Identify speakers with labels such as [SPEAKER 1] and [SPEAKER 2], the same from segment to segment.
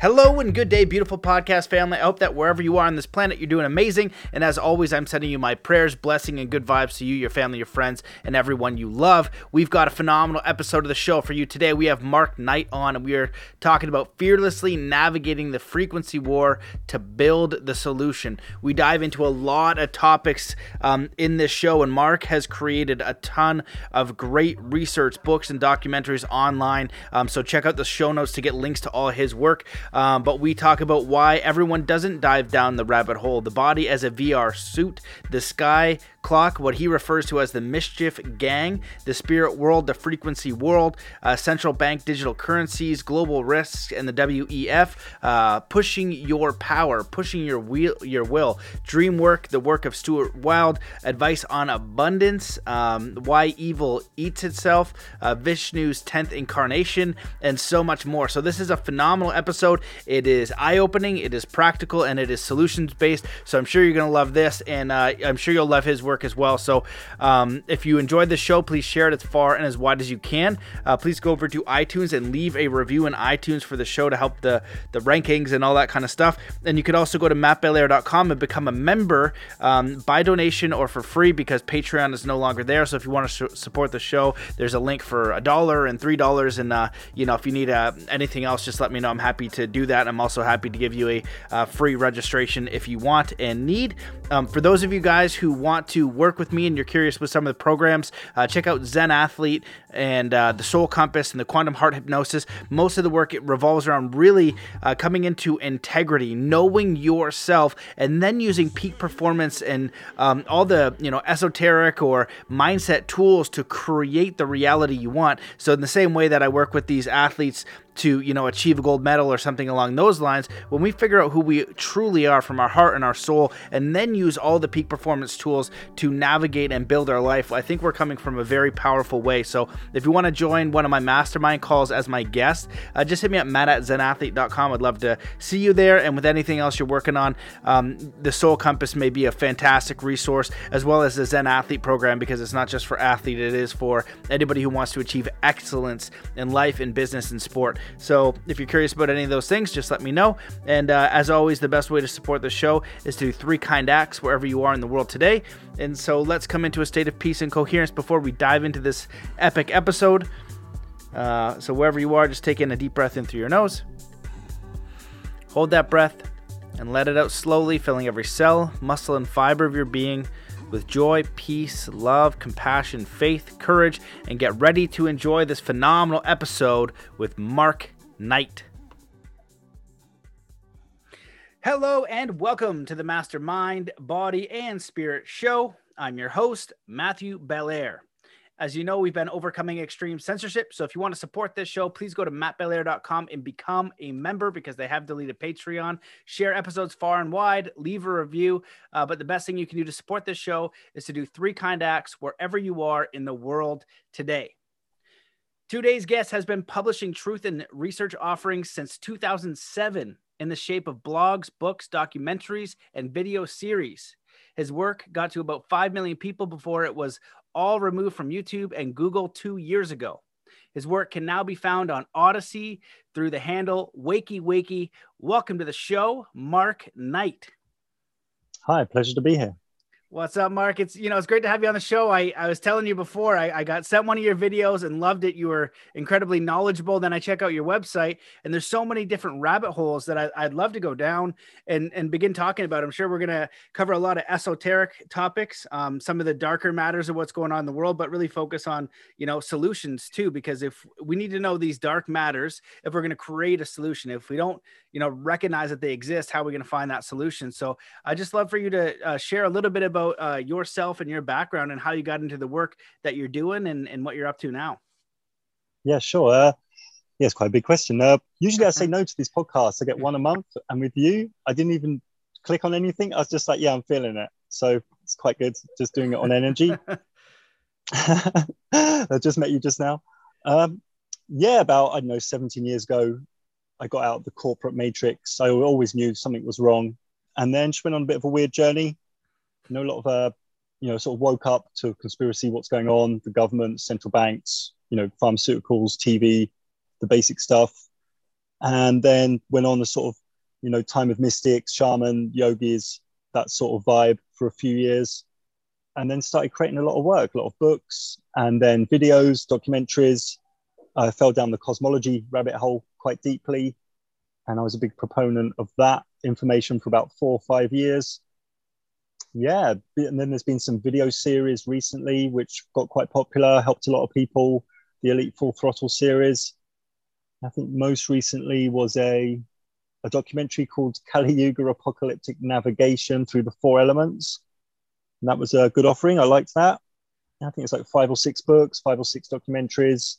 [SPEAKER 1] Hello and good day, beautiful podcast family. I hope that wherever you are on this planet, you're doing amazing. And as always, I'm sending you my prayers, blessing, and good vibes to you, your family, your friends, and everyone you love. We've got a phenomenal episode of the show for you today. We have Mark Knight on, and we are talking about fearlessly navigating the frequency war to build the solution. We dive into a lot of topics um, in this show, and Mark has created a ton of great research, books, and documentaries online. Um, so check out the show notes to get links to all his work. Um, but we talk about why everyone doesn't dive down the rabbit hole. The body as a VR suit, the sky clock, what he refers to as the mischief gang, the spirit world, the frequency world, uh, central bank digital currencies, global risks, and the WEF, uh, pushing your power, pushing your wheel, your will, dream work, the work of Stuart Wilde, advice on abundance, um, why evil eats itself, uh, Vishnu's tenth incarnation, and so much more. So this is a phenomenal episode. It is eye-opening, it is practical, and it is solutions-based. So I'm sure you're gonna love this, and uh, I'm sure you'll love his work as well. So um, if you enjoyed the show, please share it as far and as wide as you can. Uh, please go over to iTunes and leave a review in iTunes for the show to help the the rankings and all that kind of stuff. And you could also go to mattbelair.com and become a member um, by donation or for free because Patreon is no longer there. So if you want to support the show, there's a link for a dollar and three dollars. And uh, you know if you need uh, anything else, just let me know. I'm happy to do that. I'm also happy to give you a uh, free registration if you want and need. Um, for those of you guys who want to work with me and you're curious with some of the programs, uh, check out Zen Athlete and uh, the Soul Compass and the Quantum Heart Hypnosis. Most of the work it revolves around really uh, coming into integrity, knowing yourself, and then using peak performance and um, all the you know esoteric or mindset tools to create the reality you want. So in the same way that I work with these athletes to you know achieve a gold medal or something along those lines when we figure out who we truly are from our heart and our soul and then use all the peak performance tools to navigate and build our life i think we're coming from a very powerful way. So if you want to join one of my mastermind calls as my guest uh, just hit me up matt at zenathlete.com i'd love to see you there and with anything else you're working on um, the soul compass may be a fantastic resource as well as the zen athlete program because it's not just for athlete it is for anybody who wants to achieve excellence in life in business and sport so if you're curious about any of those things, just let me know. And uh, as always, the best way to support the show is to do three kind acts wherever you are in the world today. And so let's come into a state of peace and coherence before we dive into this epic episode. Uh, so wherever you are, just take in a deep breath in through your nose. Hold that breath and let it out slowly, filling every cell, muscle, and fiber of your being with joy, peace, love, compassion, faith, courage, and get ready to enjoy this phenomenal episode with Mark Knight. Hello, and welcome to the Mastermind, Body, and Spirit Show. I'm your host, Matthew Belair. As you know, we've been overcoming extreme censorship. So if you want to support this show, please go to mattbelair.com and become a member because they have deleted Patreon. Share episodes far and wide, leave a review. Uh, but the best thing you can do to support this show is to do three kind acts wherever you are in the world today. Today's guest has been publishing truth and research offerings since 2007 in the shape of blogs, books, documentaries, and video series. His work got to about 5 million people before it was all removed from YouTube and Google two years ago. His work can now be found on Odysee through the handle Wakey Wakey. Welcome to the show, Mark Knight.
[SPEAKER 2] Hi, pleasure to be here.
[SPEAKER 1] What's up, Mark? It's you know it's great to have you on the show. I, I was telling you before I, I got sent one of your videos and loved it. You were incredibly knowledgeable. Then I check out your website and there's so many different rabbit holes that I, I'd love to go down and and begin talking about. I'm sure we're gonna cover a lot of esoteric topics, um, some of the darker matters of what's going on in the world, but really focus on you know solutions too. Because if we need to know these dark matters, if we're gonna create a solution, if we don't you know recognize that they exist, how are we gonna find that solution? So I just love for you to uh, share a little bit about about uh, yourself and your background and how you got into the work that you're doing and, and what you're up to now.
[SPEAKER 2] Yeah, sure. Uh, yeah, it's quite a big question. Uh, usually I say no to these podcasts. I get one a month. And with you, I didn't even click on anything. I was just like, yeah, I'm feeling it. So it's quite good just doing it on energy. I just met you just now. Um, yeah, about, I don't know, 17 years ago, I got out of the corporate matrix. I always knew something was wrong. And then just went on a bit of a weird journey know, a lot of, uh, you know, sort of woke up to conspiracy, what's going on, the government, central banks, you know, pharmaceuticals, TV, the basic stuff. and then went on a sort of you know time of mystics, shaman, yogis, that sort of vibe for a few years, and then started creating a lot of work, a lot of books, and then videos, documentaries. I fell down the cosmology rabbit hole quite deeply, and I was a big proponent of that information for about four or five years. Yeah, and then there's been some video series recently which got quite popular, helped a lot of people. The Elite Full Throttle series. I think most recently was a a documentary called Kali Yuga Apocalyptic Navigation Through the Four Elements. And that was a good offering. I liked that. I think it's like five or six books, five or six documentaries.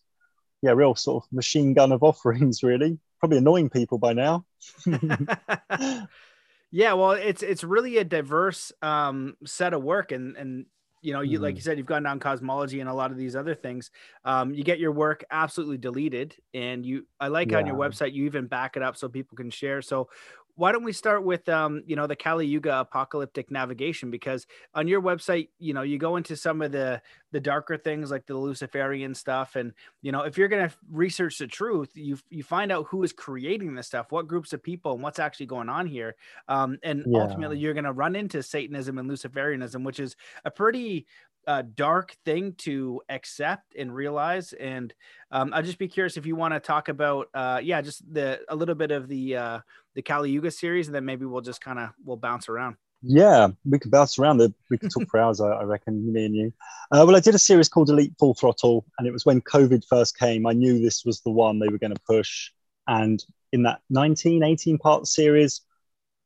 [SPEAKER 2] Yeah, real sort of machine gun of offerings, really. Probably annoying people by now.
[SPEAKER 1] yeah, well, it's it's really a diverse um, set of work, and and you know, you mm. like you said, you've gone down cosmology and a lot of these other things. Um, you get your work absolutely deleted, and you. I like yeah. on your website you even back it up so people can share. So, why don't we start with um, you know the Kali Yuga apocalyptic navigation because on your website you know you go into some of the the darker things like the Luciferian stuff and you know if you're going to research the truth you you find out who is creating this stuff what groups of people and what's actually going on here um, and yeah. ultimately you're going to run into Satanism and Luciferianism which is a pretty uh, dark thing to accept and realize. And um, I'll just be curious if you want to talk about, uh, yeah, just the a little bit of the uh, the Kali Yuga series, and then maybe we'll just kind of we'll bounce around.
[SPEAKER 2] Yeah, we could bounce around. We could talk for hours, I, I reckon, me and you. Uh, well, I did a series called Elite Full Throttle, and it was when COVID first came. I knew this was the one they were going to push. And in that 19, 18 part series,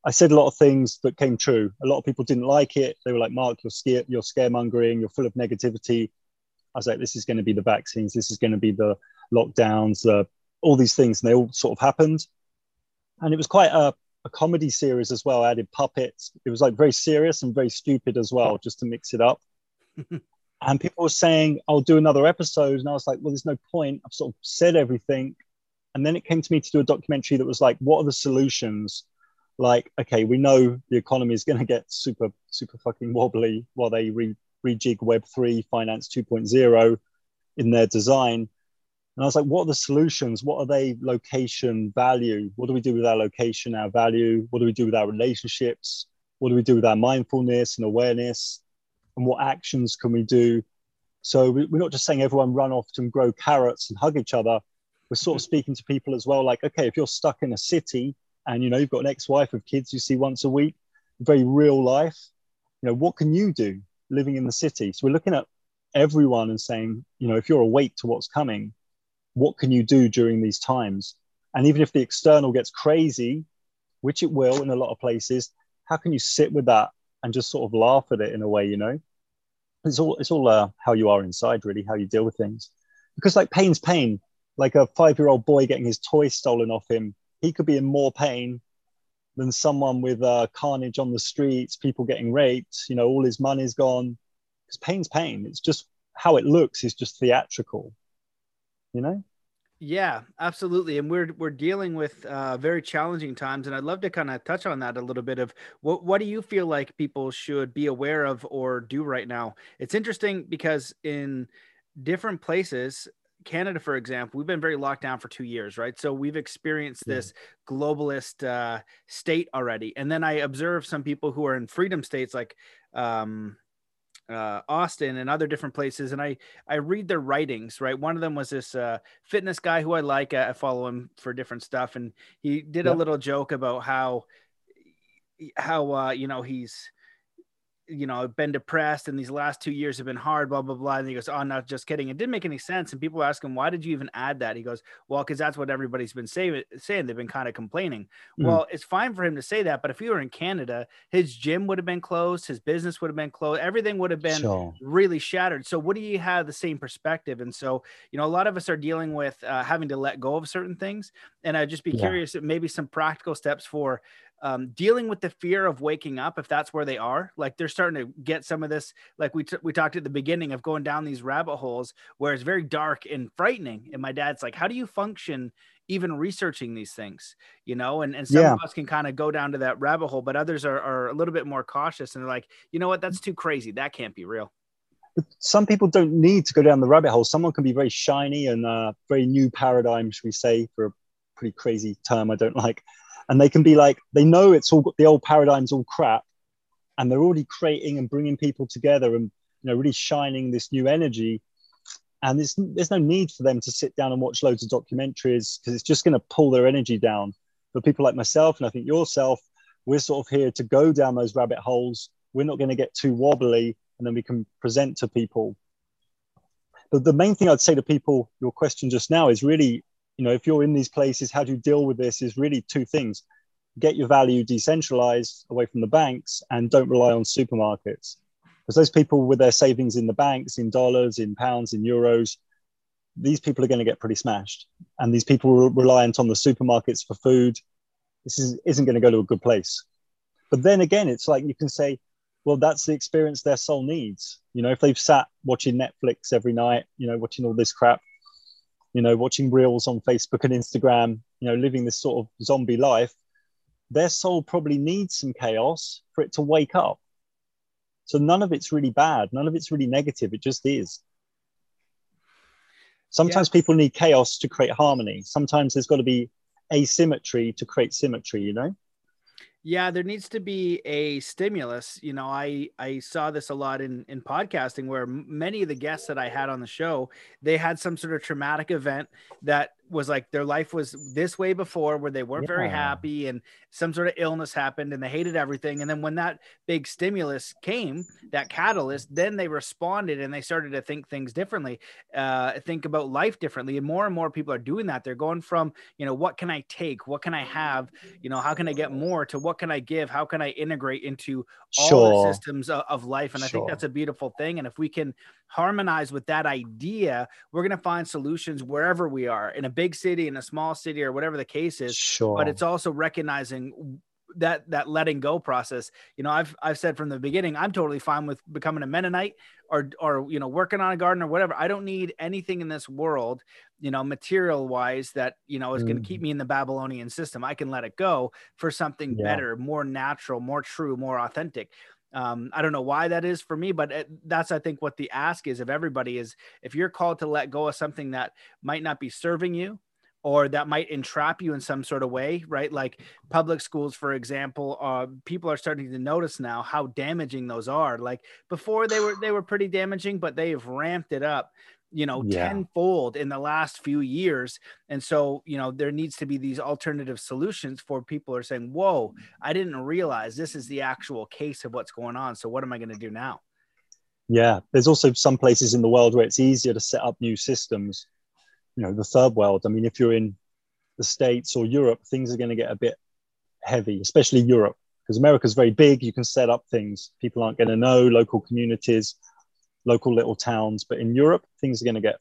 [SPEAKER 2] I said a lot of things that came true. A lot of people didn't like it. They were like, Mark, you're, scare- you're scaremongering, you're full of negativity. I was like, this is going to be the vaccines, this is going to be the lockdowns, uh, all these things. And they all sort of happened. And it was quite a, a comedy series as well. I added puppets. It was like very serious and very stupid as well, just to mix it up. and people were saying, I'll do another episode. And I was like, well, there's no point. I've sort of said everything. And then it came to me to do a documentary that was like, what are the solutions? Like okay we know the economy is going to get super super fucking wobbly while they re- rejig web 3 finance 2.0 in their design. And i was like what are the solutions? What are they location value? What do we do with our location our value? What do we do with our relationships? What do we do with our mindfulness and awareness? And what actions can we do? So we're not just saying everyone run off and grow carrots and hug each other. We're sort of mm-hmm. speaking to people as well like okay if you're stuck in a city and you know you've got an ex-wife with kids you see once a week very real life. You know what can you do living in the city? So we're looking at everyone and saying you know if you're awake to what's coming what can you do during these times? And even if the external gets crazy which it will in a lot of places how can you sit with that and just sort of laugh at it in a way you know? It's all it's all uh, how you are inside really how you deal with things. Because like pain's pain. Like a five year old boy getting his toy stolen off him he could be in more pain than someone with uh, carnage on the streets, people getting raped. You know, all his money's gone. Because pain's pain. It's just how it looks is just theatrical. You know.
[SPEAKER 1] Yeah, absolutely. And we're we're dealing with uh, very challenging times, and I'd love to kind of touch on that a little bit. Of what what do you feel like people should be aware of or do right now? It's interesting because in different places Canada, for example, we've been very locked down for two years, right? So we've experienced this globalist uh, state already. And then I observe some people who are in freedom states like um, uh, Austin and other different places, and I I read their writings. Right, one of them was this uh, fitness guy who I like. I follow him for different stuff, and he did a little joke about how how uh, you know he's you know, been depressed and these last two years have been hard, blah, blah, blah. And he goes, Oh, not just kidding. It didn't make any sense. And people ask him, Why did you even add that? He goes, Well, because that's what everybody's been say- saying. They've been kind of complaining. Mm-hmm. Well, it's fine for him to say that. But if he were in Canada, his gym would have been closed, his business would have been closed, everything would have been sure. really shattered. So, what do you have the same perspective? And so, you know, a lot of us are dealing with uh, having to let go of certain things. And I'd just be yeah. curious, maybe some practical steps for um, dealing with the fear of waking up if that's where they are like they're starting to get some of this like we, t- we talked at the beginning of going down these rabbit holes where it's very dark and frightening and my dad's like how do you function even researching these things? You know and, and some yeah. of us can kind of go down to that rabbit hole but others are, are a little bit more cautious and they're like you know what? That's too crazy. That can't be real.
[SPEAKER 2] Some people don't need to go down the rabbit hole. Someone can be very shiny and uh, very new paradigm should we say for a pretty crazy term I don't like. And they can be like, they know it's all the old paradigm's all crap, and they're already creating and bringing people together and you know really shining this new energy. And there's there's no need for them to sit down and watch loads of documentaries because it's just going to pull their energy down. But people like myself and I think yourself, we're sort of here to go down those rabbit holes. We're not going to get too wobbly, and then we can present to people but the main thing I'd say to people, your question just now is really, you know, if you're in these places, how do you deal with this? Is really two things: get your value decentralized away from the banks, and don't rely on supermarkets. Because those people with their savings in the banks, in dollars, in pounds, in euros, these people are going to get pretty smashed. And these people are reliant on the supermarkets for food. This is, isn't going to go to a good place. But then again, it's like you can say, well, that's the experience their soul needs. You know, if they've sat watching Netflix every night, you know, watching all this crap, you know, watching reels on Facebook and Instagram, you know, living this sort of zombie life, their soul probably needs some chaos for it to wake up. So none of it's really bad. None of it's really negative. It just is. Sometimes people need chaos to create harmony. Sometimes there's got to be asymmetry to create symmetry, you know?
[SPEAKER 1] Yeah, there needs to be a stimulus. You know, I I saw this a lot in in podcasting where many of the guests that I had on the show, they had some sort of traumatic event that was like their life was this way before where they weren't yeah. very happy and some sort of illness happened and they hated everything. And then when that big stimulus came that catalyst then they responded and they started to think things differently uh, think about life differently. And more and more people are doing that. They're going from you know what can i take? What can i have? You know how can i get more? To what can i give? How can i integrate into all sure. the systems of, of life? And sure. i think that's a beautiful thing. And if we can harmonize with that idea, we're going to find solutions wherever we are in a big city, and a small city, or whatever the case is. Sure. But it's also recognizing that that letting go process you know i've i've said from the beginning i'm totally fine with becoming a mennonite or or you know working on a garden or whatever i don't need anything in this world you know material wise that you know is mm. going to keep me in the babylonian system i can let it go for something yeah. better more natural more true more authentic um, I don't know why that is for me, but it, that's I think what the ask is of everybody is if you're called to let go of something that might not be serving you or that might entrap you in some sort of way, right? Like public schools, for example, uh, people are starting to notice now how damaging those are. Like before, they were they were pretty damaging, but they've ramped it up you know yeah. tenfold in the last few years. And so you know there needs to be these alternative solutions for people are saying whoa i didn't realize this is the actual case of what's going on. So what am i going to do now?
[SPEAKER 2] Yeah there's also some places in the world where it's easier to set up new systems you know the third world. I mean if you're in the states or europe things are going to get a bit heavy especially europe because america's very big. You can set up things. People aren't going to know local communities local little towns. But in Europe, things are going to get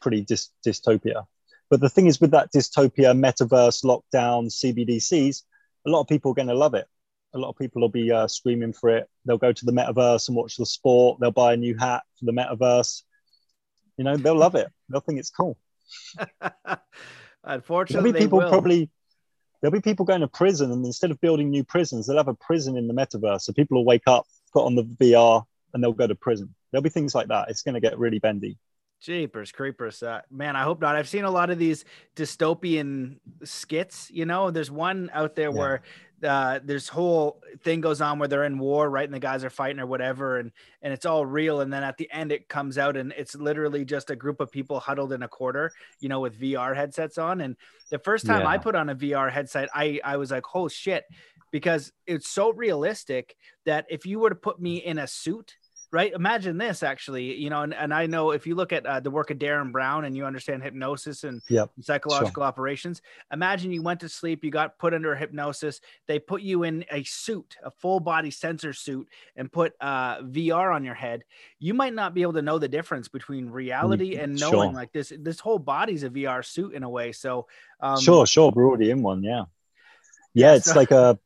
[SPEAKER 2] pretty dys- dystopia. But the thing is, with that dystopia, metaverse, lockdown, CBDCs, a lot of people are going to love it. A lot of people will be uh, screaming for it. They'll go to the metaverse and watch the sport. They'll buy a new hat for the metaverse. You know, they'll love it. They'll think it's cool.
[SPEAKER 1] Unfortunately,
[SPEAKER 2] there'll be people probably there'll be people going to prison, and instead of building new prisons, they'll have a prison in the metaverse. So people will wake up, put on the VR, and they'll go to prison there'll be things like that. It's going to get really bendy.
[SPEAKER 1] Jeepers creepers. Uh, man, I hope not. I've seen a lot of these dystopian skits. You know, there's one out there yeah. where uh, this whole thing goes on where they're in war, right? And the guys are fighting or whatever, and and it's all real. And then at the end, it comes out, and it's literally just a group of people huddled in a quarter, you know, with VR headsets on. And the first time yeah. I put on a VR headset, I I was like, oh shit, because it's so realistic that if you were to put me in a suit right? Imagine this actually, you know, and, and I know if you look at uh, the work of Derren Brown and you understand hypnosis and
[SPEAKER 2] yep.
[SPEAKER 1] psychological sure. operations, imagine you went to sleep, you got put under hypnosis, they put you in a suit, a full body sensor suit, and put uh, VR on your head. You might not be able to know the difference between reality mm, and knowing sure. like this. This whole body's a VR suit in a way. So
[SPEAKER 2] um, sure, sure, we're already in one. Yeah, yeah, it's so- like a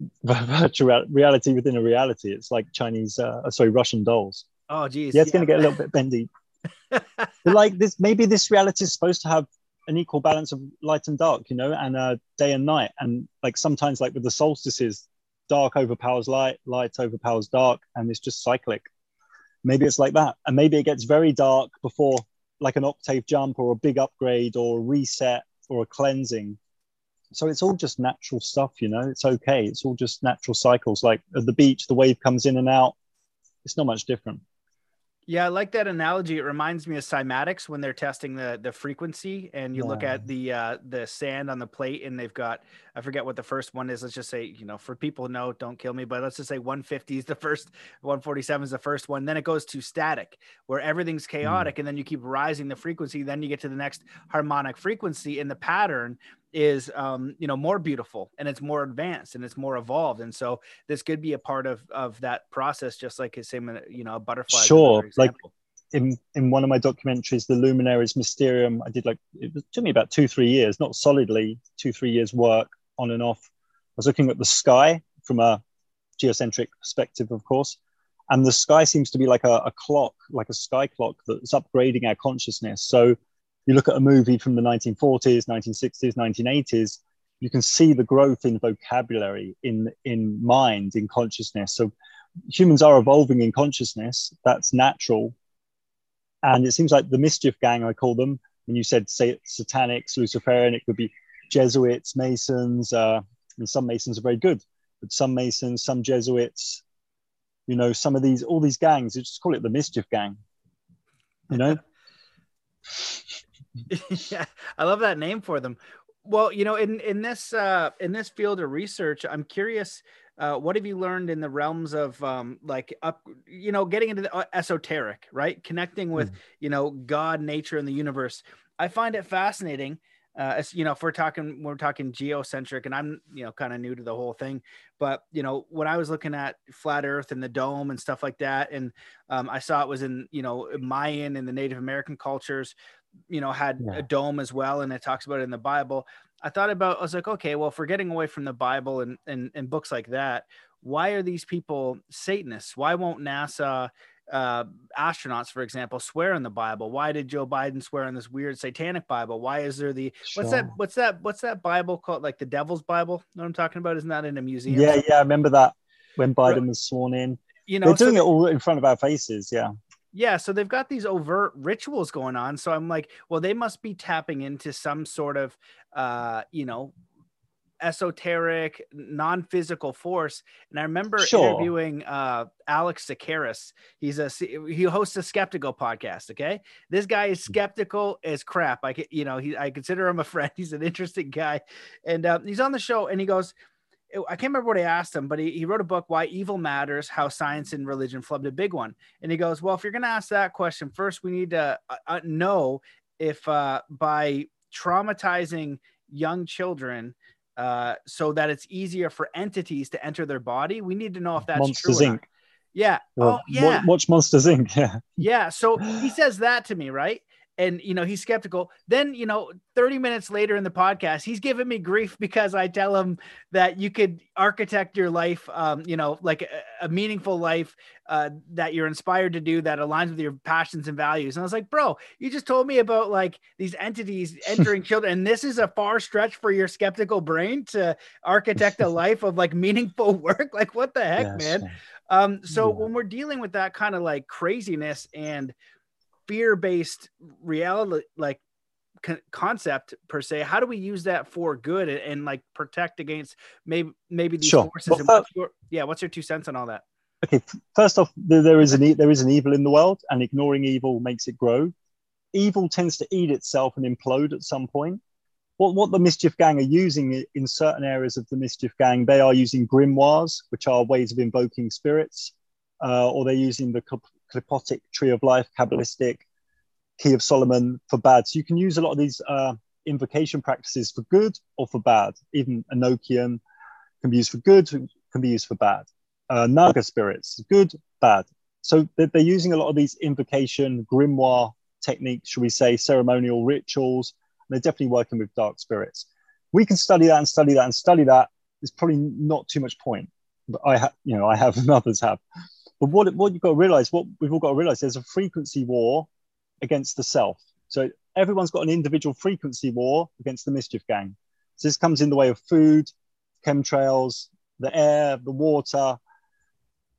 [SPEAKER 2] virtual reality within a reality. It's like Chinese, uh, uh, sorry, Russian dolls.
[SPEAKER 1] Oh, geez.
[SPEAKER 2] Yeah, it's yeah. going to get a little bit bendy. like this, maybe this reality is supposed to have an equal balance of light and dark, you know, and uh, day and night. And like sometimes, like with the solstices, dark overpowers light, light overpowers dark, and it's just cyclic. Maybe it's like that. And maybe it gets very dark before like an octave jump or a big upgrade or a reset or a cleansing. So it's all just natural stuff, you know. It's okay. It's all just natural cycles. Like at the beach, the wave comes in and out. It's not much different.
[SPEAKER 1] Yeah, I like that analogy. It reminds me of cymatics when they're testing the the frequency, and you yeah. look at the uh, the sand on the plate, and they've got I forget what the first one is. Let's just say you know for people who know, don't kill me, but let's just say 150 is the first, 147 is the first one. Then it goes to static, where everything's hmm. chaotic, mm. and then you keep rising the frequency. Then you get to the next harmonic frequency, in the pattern is um, you know more beautiful and it's more advanced and it's more evolved. And so this could be a part of of that process just like same you know a butterfly
[SPEAKER 2] sure like in in one of my documentaries the luminaries mysterium i did like it took me about two three years not solidly two three years work on and off. I was looking at the sky from a geocentric perspective of course and the sky seems to be like a, a clock like a sky clock that's upgrading our consciousness. So you look at a movie from the 1940s, 1960s, 1980s, you can see the growth in vocabulary, in, in mind, in consciousness. So humans are evolving in consciousness. That's natural. And it seems like the mischief gang, I call them, when you said say satanics, Luciferian, it could be Jesuits, Masons, uh, and some Masons are very good, but some Masons, some Jesuits, you know, some of these, all these gangs, you just call it the mischief gang, you know?
[SPEAKER 1] yeah, I love that name for them. Well, you know, in in this uh, in this field of research, I'm curious. Uh, what have you learned in the realms of um, like up, you know, getting into the uh, esoteric, right? Connecting with, mm. you know, God, nature, and the universe. I find it fascinating. Uh, as, you know, if we're talking, we're talking geocentric, and I'm, you know, kind of new to the whole thing. But you know, when I was looking at flat Earth and the dome and stuff like that, and um, I saw it was in, you know, Mayan and the Native American cultures you know, had yeah. a dome as well, and it talks about it in the Bible. I thought about, I was like, okay, well, if we're getting away from the Bible and, and, and books like that, why are these people Satanists? Why won't NASA uh, astronauts, for example, swear in the Bible? Why did Joe Biden swear in this weird satanic Bible? Why is there the sure. what's that? What's that? What's that Bible called? Like the Devil's Bible? Know what I'm talking about? Isn't that in a museum?
[SPEAKER 2] Yeah, yeah, I remember that when Biden was sworn in. You know, they're doing so, it all in front of our faces. Yeah
[SPEAKER 1] yeah so they've got these overt rituals going on so i'm like well they must be tapping into some sort of uh you know esoteric non-physical force. And i remember sure. interviewing uh alex Tsakiris. He's a he hosts a skeptical podcast okay? This guy is skeptical as crap. I you know he i consider him a friend. He's an interesting guy. And uh, he's on the show and he goes I can't remember what I asked him, but he, he wrote a book, Why Evil Matters How Science and Religion Flubbed a Big One. And he goes, Well, if you're going to ask that question, first we need to uh, uh, know if uh, by traumatizing young children uh, so that it's easier for entities to enter their body, we need to know if that's
[SPEAKER 2] Monsters
[SPEAKER 1] true. Inc. Yeah. Oh, yeah.
[SPEAKER 2] Watch Monsters Inc. Yeah.
[SPEAKER 1] Yeah. So he says that to me, right? And you know he's skeptical then you know 30 minutes later in the podcast he's giving me grief because i tell him that you could architect your life um, you know like a, a meaningful life uh, that you're inspired to do that aligns with your passions and values and i was like bro you just told me about like these entities entering children and this is a far stretch for your skeptical brain to architect a life of like meaningful work like what the heck yes. man um so yeah. when we're dealing with that kind of like craziness and fear-based reality like concept per se how do we use that for good and, and like protect against maybe maybe these sure. forces well, what's your, yeah what's your two cents on all that?
[SPEAKER 2] Okay first off there is an there is an evil in the world and ignoring evil makes it grow. Evil tends to eat itself and implode at some point. What, what the mischief gang are using in certain areas of the mischief gang they are using grimoires which are ways of invoking spirits uh, or they're using the Qliphothic Tree of Life, Kabbalistic, Key of Solomon for bad. So you can use a lot of these uh, invocation practices for good or for bad. Even Enochian can be used for good, can be used for bad. Uh, Naga spirits, good, bad. So they're, they're using a lot of these invocation, grimoire techniques, should we say, ceremonial rituals. They're definitely working with dark spirits. We can study that and study that and study that. There's probably not too much point. But I have, you know, I have and others have. But what, what you've got to realize, what we've all got to realize, there's a frequency war against the self. So everyone's got an individual frequency war against the mischief gang. So this comes in the way of food, chemtrails, the air, the water,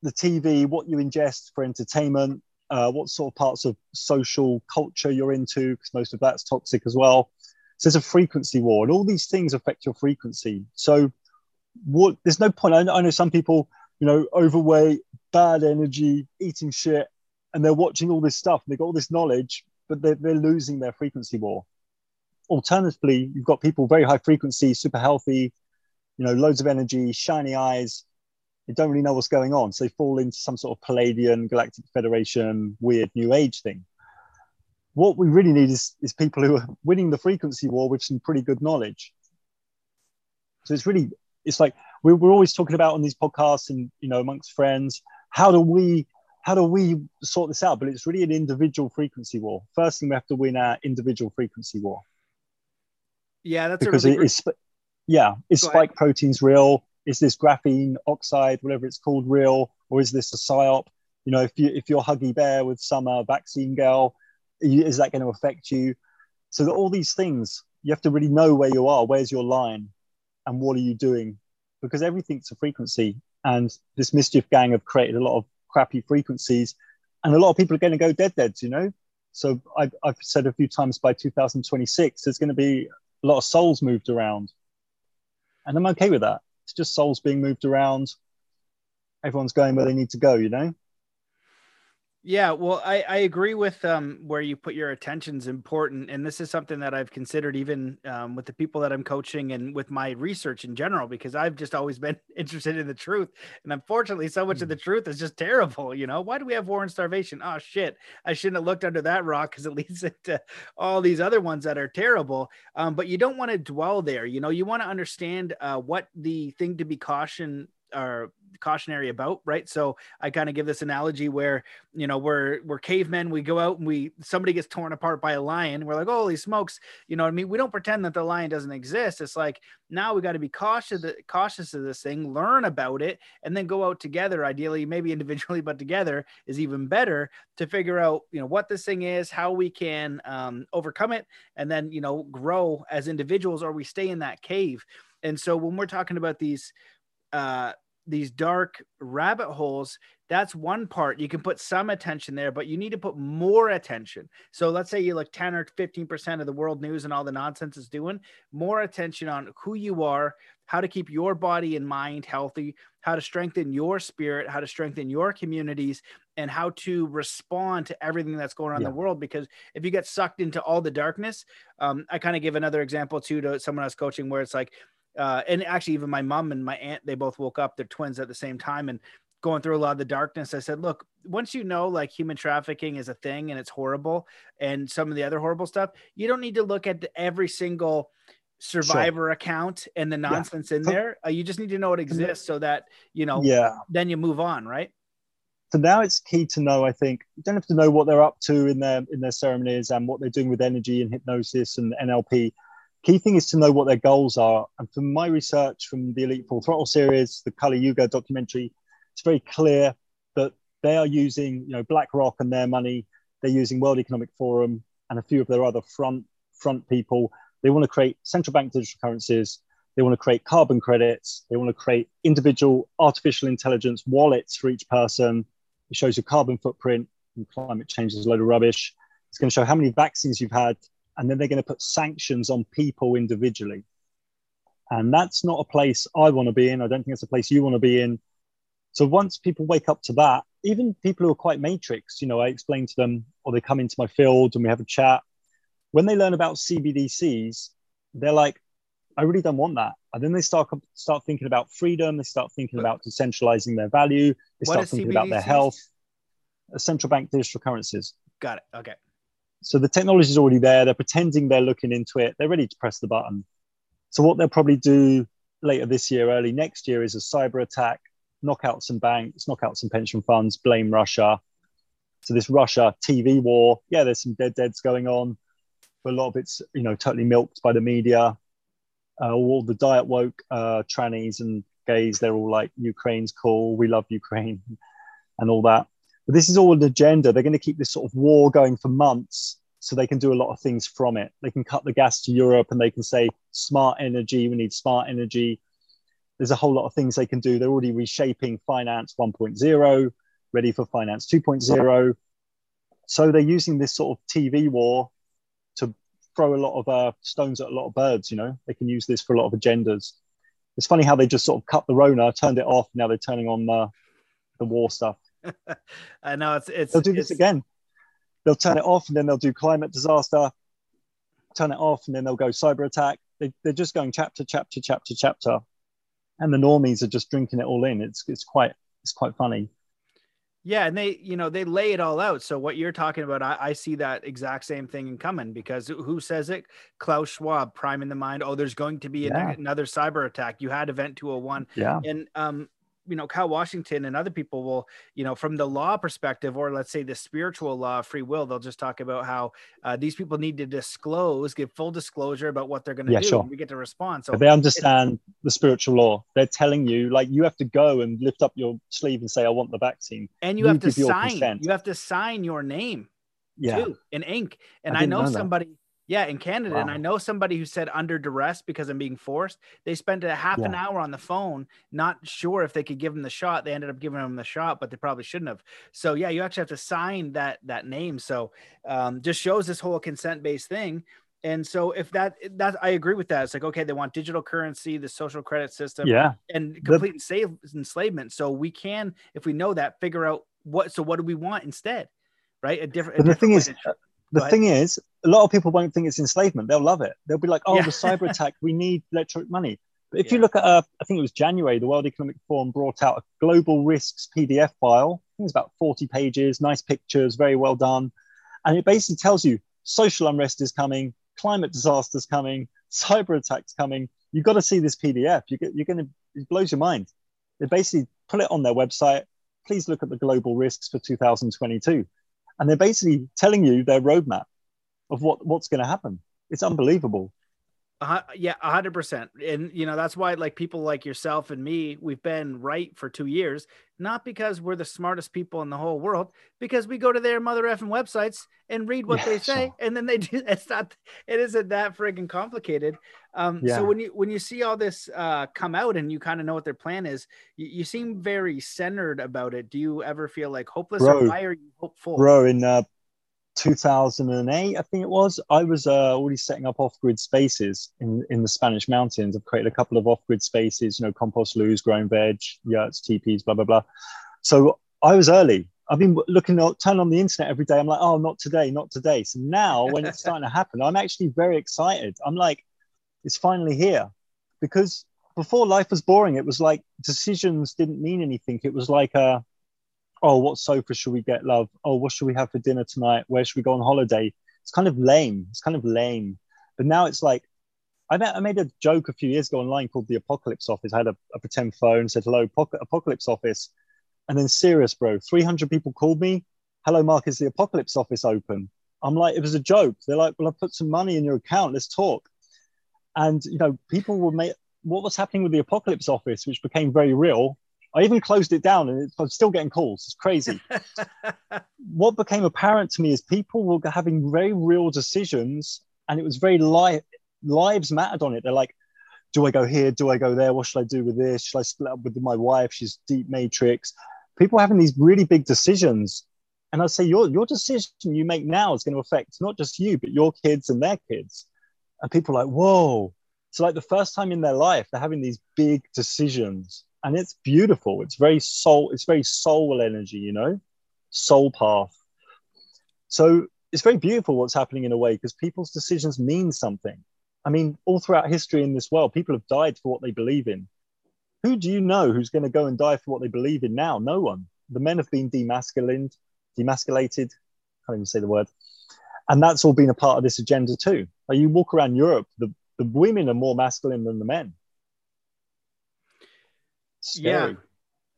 [SPEAKER 2] the TV, what you ingest for entertainment, uh, what sort of parts of social culture you're into, because most of that's toxic as well. So there's a frequency war, and all these things affect your frequency. So what? There's no point. I know, I know some people, you know, overweight, bad energy, eating shit, and they're watching all this stuff. And they've got all this knowledge, but they're, they're losing their frequency war. Alternatively, you've got people very high frequency, super healthy, you know, loads of energy, shiny eyes. They don't really know what's going on. So they fall into some sort of Pleiadian, Galactic Federation weird new age thing. What we really need is, is people who are winning the frequency war with some pretty good knowledge. So it's really, it's like we're, we're always talking about on these podcasts and, you know, amongst friends, how do we how do we sort this out? But it's really an individual frequency war. First thing we have to win our individual frequency war.
[SPEAKER 1] Yeah, that's
[SPEAKER 2] because
[SPEAKER 1] really
[SPEAKER 2] it is. Yeah, is
[SPEAKER 1] Go
[SPEAKER 2] spike
[SPEAKER 1] ahead.
[SPEAKER 2] proteins real? Is this graphene oxide, whatever it's called, real, or is this a psyop? You know, if you if you're Huggy Bear with some uh, vaccine girl, is that going to affect you? So that all these things, you have to really know where you are. Where's your line, and what are you doing? Because everything's a frequency, and this mischief gang have created a lot of crappy frequencies, and a lot of people are going to go dead deads. You know, so I've, I've said a few times by 2026, there's going to be a lot of souls moved around, and I'm okay with that. It's just souls being moved around. Everyone's going where they need to go. You know.
[SPEAKER 1] Yeah, well, I, I agree with um, where you put your attention's important, and this is something that I've considered even um, with the people that I'm coaching and with my research in general, because I've just always been interested in the truth, and unfortunately, so much of the truth is just terrible. You know, why do we have war and starvation? Oh shit, I shouldn't have looked under that rock because it leads into all these other ones that are terrible. Um, but you don't want to dwell there. You know, you want to understand uh, what the thing to be caution or cautionary about right? So i kind of give this analogy where you know we're we're cavemen we go out and we somebody gets torn apart by a lion we're like holy smokes you know what i mean? We don't pretend that the lion doesn't exist. It's like now we got to be cautious cautious of this thing learn about it and then go out together ideally maybe individually but together is even better to figure out you know what this thing is how we can um, overcome it and then you know grow as individuals or we stay in that cave. And so when we're talking about these uh, these dark rabbit holes that's one part. You can put some attention there but you need to put more attention. So let's say you look 10 or 15% of the world news and all the nonsense is doing more attention on who you are how to keep your body and mind healthy how to strengthen your spirit how to strengthen your communities and how to respond to everything that's going on
[SPEAKER 2] Yeah.
[SPEAKER 1] in the world. Because if you get sucked into all the darkness um, i kind of give another example too to someone I was coaching where it's like uh, and actually even my mom and my aunt they both woke up they're twins at the same time and going through a lot of the darkness i said look once you know like human trafficking is a thing and it's horrible and some of the other horrible stuff you don't need to look at the- every single survivor account and the nonsense in there uh, you just need to know it exists so that you know
[SPEAKER 2] Yeah.
[SPEAKER 1] then you move on right
[SPEAKER 2] So now it's key to know. I think you don't have to know what they're up to in their in their ceremonies and what they're doing with energy and hypnosis and NLP. Key thing is to know what their goals are. And from my research from the Elite Full Throttle series, the Kali Yuga documentary, it's very clear that they are using, you know, BlackRock and their money. They're using World Economic Forum and a few of their other front front people. They want to create central bank digital currencies. They want to create carbon credits. They want to create individual artificial intelligence wallets for each person. It shows your carbon footprint and climate change is a load of rubbish. It's going to show how many vaccines you've had, and then they're going to put sanctions on people individually. And that's not a place I want to be in. I don't think it's a place you want to be in. So once people wake up to that, even people who are quite matrix, you know, I explain to them, or they come into my field and we have a chat. When they learn about CBDCs, they're like, I really don't want that. And then they start start thinking about freedom. They start thinking about decentralizing their value. They start thinking about their health. Uh, Central bank digital currencies.
[SPEAKER 1] got it okay
[SPEAKER 2] So the technology is already there. They're pretending they're looking into it. They're ready to press the button. So what they'll probably do later this year, early next year, is a cyber attack, knock out some banks, knock out some pension funds, blame Russia. So this Russia TV war, yeah, there's some dead deads going on, but a lot of it's you know totally milked by the media. Uh, all the diet woke uh, trannies and gays, they're all like Ukraine's cool, we love Ukraine, and all that. But this is all an agenda. They're going to keep this sort of war going for months so they can do a lot of things from it. They can cut the gas to Europe and they can say smart energy, we need smart energy. There's a whole lot of things they can do. They're already reshaping finance 1.0, ready for finance 2.0. So they're using this sort of TV war to throw a lot of uh, stones at a lot of birds. You know, they can use this for a lot of agendas. It's funny how they just sort of cut the Rona, turned it off. Now they're turning on uh, the war stuff.
[SPEAKER 1] I know it's it's.
[SPEAKER 2] They'll do this again. They'll turn it off, and then they'll do climate disaster. Turn it off, and then they'll go cyber attack. They, they're just going chapter, chapter, chapter, chapter, and the normies are just drinking it all in. It's it's quite it's quite funny.
[SPEAKER 1] Yeah, and they, you know, they lay it all out. So what you're talking about, I, I, see that exact same thing in coming because who says it? Klaus Schwab, prime in the mind. Oh, there's going to be yeah. another cyber attack. You had Event 201.
[SPEAKER 2] Yeah.
[SPEAKER 1] And um, you know Cal Washington and other people will you know from the law perspective or let's say the spiritual law of free will they'll just talk about how uh, these people need to disclose give full disclosure about what they're going to yeah, do sure. we get to respond. So
[SPEAKER 2] but they understand the spiritual law they're telling you like you have to go and lift up your sleeve and say i want the vaccine.
[SPEAKER 1] And you, you have to sign. you have to sign your name yeah. too in ink. And i, I know, know somebody yeah, in Canada. Wow. And I know somebody who said under duress because I'm being forced. They spent a half yeah. an hour on the phone, not sure if they could give him the shot. They ended up giving him the shot, but they probably shouldn't have. So yeah, you actually have to sign that that name. So um, just shows this whole consent based thing. And so if that that I agree with that. It's like okay, they want digital currency, the social credit system,
[SPEAKER 2] yeah,
[SPEAKER 1] and complete the- enslavement. So we can, if we know that, figure out what. So what do we want instead? Right? A different. A
[SPEAKER 2] the thing is, the thing is, a lot of people won't think it's enslavement. They'll love it. They'll be like, "Oh, yeah. the cyber attack. we need electronic money." But if yeah. you look at, uh, I think it was January, the World Economic Forum brought out a global risks PDF file. I think it's about 40 pages, nice pictures, very well done, and it basically tells you social unrest is coming, climate disasters coming, cyber attacks coming. You've got to see this PDF. You get, you're going to it blows your mind. They basically put it on their website. Please look at the global risks for 2022 and they're basically telling you their roadmap of what what's going to happen. It's unbelievable.
[SPEAKER 1] Uh, yeah, hundred percent. And you know, that's why like people like yourself and me, we've been right for two years, not because we're the smartest people in the whole world, because we go to their mother effing websites and read what yeah, they say, sure. and then they do. It's not. It isn't that frigging complicated. Um, yeah. So when you when you see all this uh, come out and you kind of know what their plan is, you, you, seem very centered about it. Do you ever feel like hopeless, bro, or why are you hopeful?
[SPEAKER 2] Bro, in uh, 2008, I think it was, I was uh, already setting up off-grid spaces in, in the Spanish mountains. I've created a couple of off-grid spaces, you know, compost loos, growing veg, yurts, teepees, blah, blah, blah. So I was early. I've been looking turn on the internet every day. I'm like, oh, not today, not today. So now when it's starting to happen, I'm actually very excited. I'm like, it's finally here. Because before life was boring, it was like decisions didn't mean anything. It was like a, oh, what sofa should we get, love? Oh, what should we have for dinner tonight? Where should we go on holiday? It's kind of lame. It's kind of lame. But now it's like, I made, a joke a few years ago online called the Apocalypse Office. I had a, a pretend phone, said, hello, Apocalypse Office. And then serious, bro, 300 people called me. Hello, Mark, is the Apocalypse Office open? I'm like, it was a joke. They're like, well, I put some money in your account. Let's talk. And, you know, people were made, what was happening with the Apocalypse Office, which became very real, I even closed it down and I'm still getting calls. It's crazy. what became apparent to me is people were having very real decisions and it was very li- lives mattered on it. They're like, do I go here? Do I go there? What should I do with this? Should I split up with my wife? She's deep matrix. People having these really big decisions. And I say, your, your decision you make now is going to affect not just you, but your kids and their kids. And people are like, whoa. So, like the first time in their life, they're having these big decisions and it's beautiful. It's very soul. It's very soul energy, you know, soul path. So it's very beautiful what's happening in a way because people's decisions mean something. I mean, all throughout history in this world, people have died for what they believe in. Who do you know who's going to go and die for what they believe in now? No one. The men have been demasculined, demasculated. I can't even say the word. And that's all been a part of this agenda too. Like you walk around Europe, the, the women are more masculine than the men
[SPEAKER 1] Scary.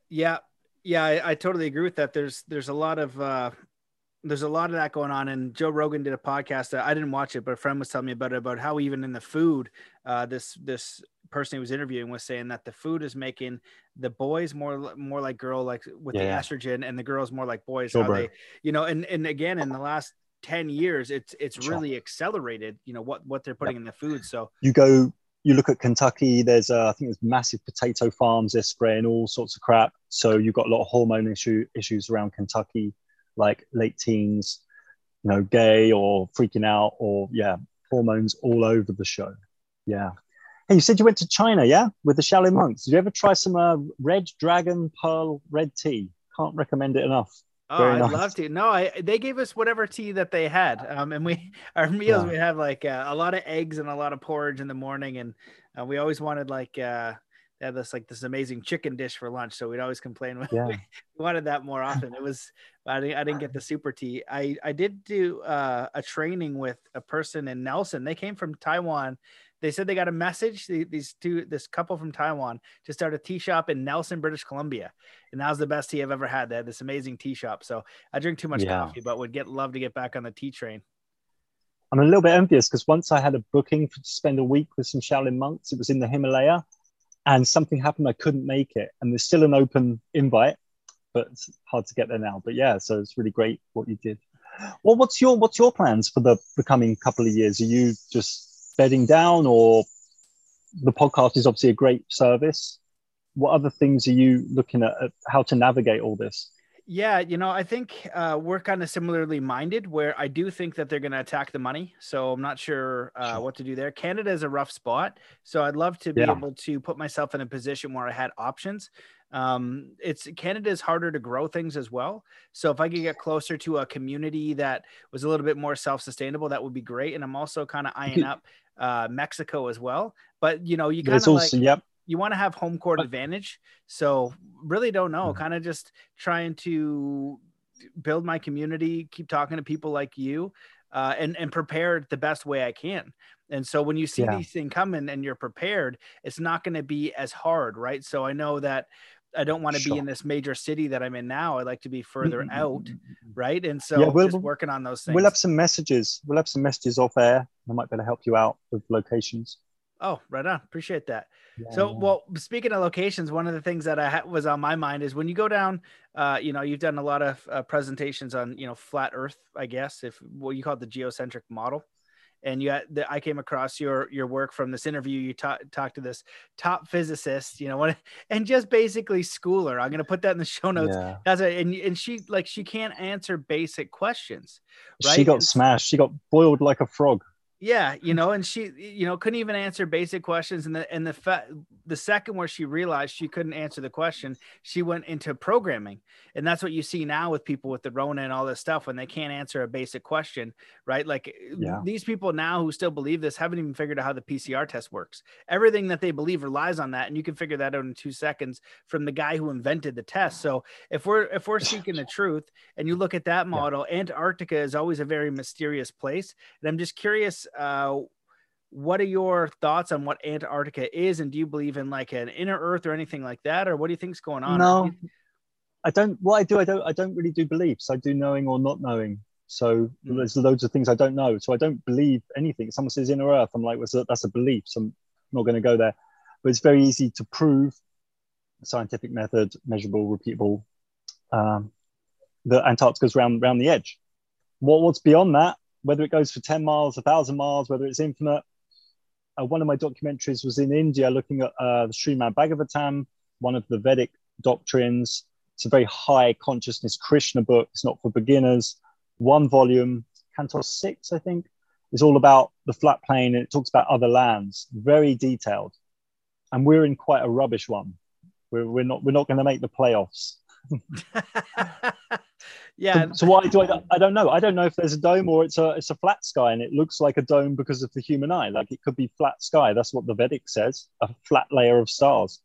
[SPEAKER 1] Yeah, yeah, yeah. I, I, totally agree with that. There's there's a lot of uh, there's a lot of that going on. And Joe Rogan did a podcast. I didn't watch it, but a friend was telling me about it. About how even in the food, uh, this this person he was interviewing was saying that the food is making the boys more more like girl, like with yeah. the estrogen, and the girls more like boys. How they, you know, and and again in the last 10 years it's it's really accelerated you know what what they're putting yep. in the food so
[SPEAKER 2] you go you look at Kentucky, there's I think there's massive potato farms. They're spraying all sorts of crap. So you've got a lot of hormone issue issues around Kentucky, like late teens, you know, gay or freaking out, or yeah, hormones all over the show. Yeah. Hey, you said you went to China, yeah, with the Shaolin monks. Did you ever try some uh, red dragon pearl red tea? Can't recommend it enough.
[SPEAKER 1] Oh, Very I'd nice. love to. No, I they gave us whatever tea that they had, um, and we our meals yeah. we have like uh, a lot of eggs and a lot of porridge in the morning, and uh, we always wanted like uh, they had this like this amazing chicken dish for lunch, so we'd always complain when yeah. we wanted that more often. It was I didn't, I didn't get the super tea. I I did do uh, a training with a person in Nelson. They came from Taiwan they said they got a message these two this couple from taiwan to start a tea shop in nelson british columbia. And that was the best tea i've ever had. They had this amazing tea shop. So i drink too much yeah. coffee but would get love to get back on the tea train.
[SPEAKER 2] I'm a little bit envious because once i had a booking to spend a week with some shaolin monks it was in the himalaya and something happened i couldn't make it. And there's still an open invite but it's hard to get there now. But yeah so it's really great what you did. Well what's your what's your plans for the, the coming couple of years? Are you just bedding down or the podcast is obviously a great service what other things are you looking at, at how to navigate all this
[SPEAKER 1] yeah, you know, I think uh, we're kind of similarly minded where I do think that they're going to attack the money. So I'm not sure, uh, what to do there. Canada is a rough spot. So I'd love to be yeah. able to put myself in a position where I had options. Um, it's Canada is harder to grow things as well. So if I could get closer to a community that was a little bit more self sustainable, that would be great. And I'm also kind of eyeing up uh, Mexico as well. But you know, you kind of like
[SPEAKER 2] yep.
[SPEAKER 1] you want to have home court advantage. So really don't know. Mm-hmm. Kind of just trying to build my community, keep talking to people like you, uh, and and prepare the best way I can. And so when you see yeah. these things coming and you're prepared, it's not going to be as hard, right? So I know that I don't want to sure. be in this major city that I'm in now. I'd like to be further mm-hmm. out, right? And so yeah, we'll, just working on those things.
[SPEAKER 2] We'll have some messages. We'll have some messages off air. I might be able to help you out with locations.
[SPEAKER 1] Oh, right on. Appreciate that. Yeah. So, well, speaking of locations, one of the things that I ha- was on my mind is when you go down, uh, you know, you've done a lot of uh, presentations on, you know, flat Earth, I guess, if what you call it the geocentric model and you had the, I came across your your work from this interview. You talked talked to this top physicist, you know, and just basically school her. I'm gonna put that in the show notes. Yeah. That's a, and and she like she can't answer basic questions.
[SPEAKER 2] Right? She got and, smashed. She got boiled like a frog.
[SPEAKER 1] Yeah, you know, and she, you know, couldn't even answer basic questions. And the and the fa- the second where she realized she couldn't answer the question, she went into programming, and that's what you see now with people with the Rona and all this stuff when they can't answer a basic question, right? Like eh, yeah. these people now who still believe this haven't even figured out how the PCR test works. Everything that they believe relies on that, and you can figure that out in two seconds from the guy who invented the test. So if we're if we're seeking the truth, and you look at that model, yeah. Antarctica is always a very mysterious place, and I'm just curious uh, what are your thoughts on what Antarctica is, and do you believe in like an inner Earth or anything like that, or what do you think's going on?
[SPEAKER 2] No, I don't. What I do, I don't. I don't really do beliefs. I do knowing or not knowing. So mm. there's loads of things I don't know. So I don't believe anything. Someone says inner Earth, I'm like, well, that's a belief. So I'm not going to go there. But it's very easy to prove, scientific method, measurable, repeatable. Um, that Antarctica's round round the edge. What what's beyond that? Whether it goes for 10 miles, 1,000 miles, whether it's infinite. Uh, one of my documentaries was in India looking at uh, the Srimad Bhagavatam, one of the Vedic doctrines. It's a very high consciousness Krishna book. It's not for beginners. One volume, Cantos 6, I think, is all about the flat plane and it talks about other lands, very detailed. And we're in quite a rubbish one. We're, we're not, we're not going to make the playoffs.
[SPEAKER 1] yeah.
[SPEAKER 2] So, so why do I? I don't know. I don't know if there's a dome or it's a it's a flat sky and it looks like a dome because of the human eye. Like it could be flat sky. That's what the Vedic says. A flat layer of stars.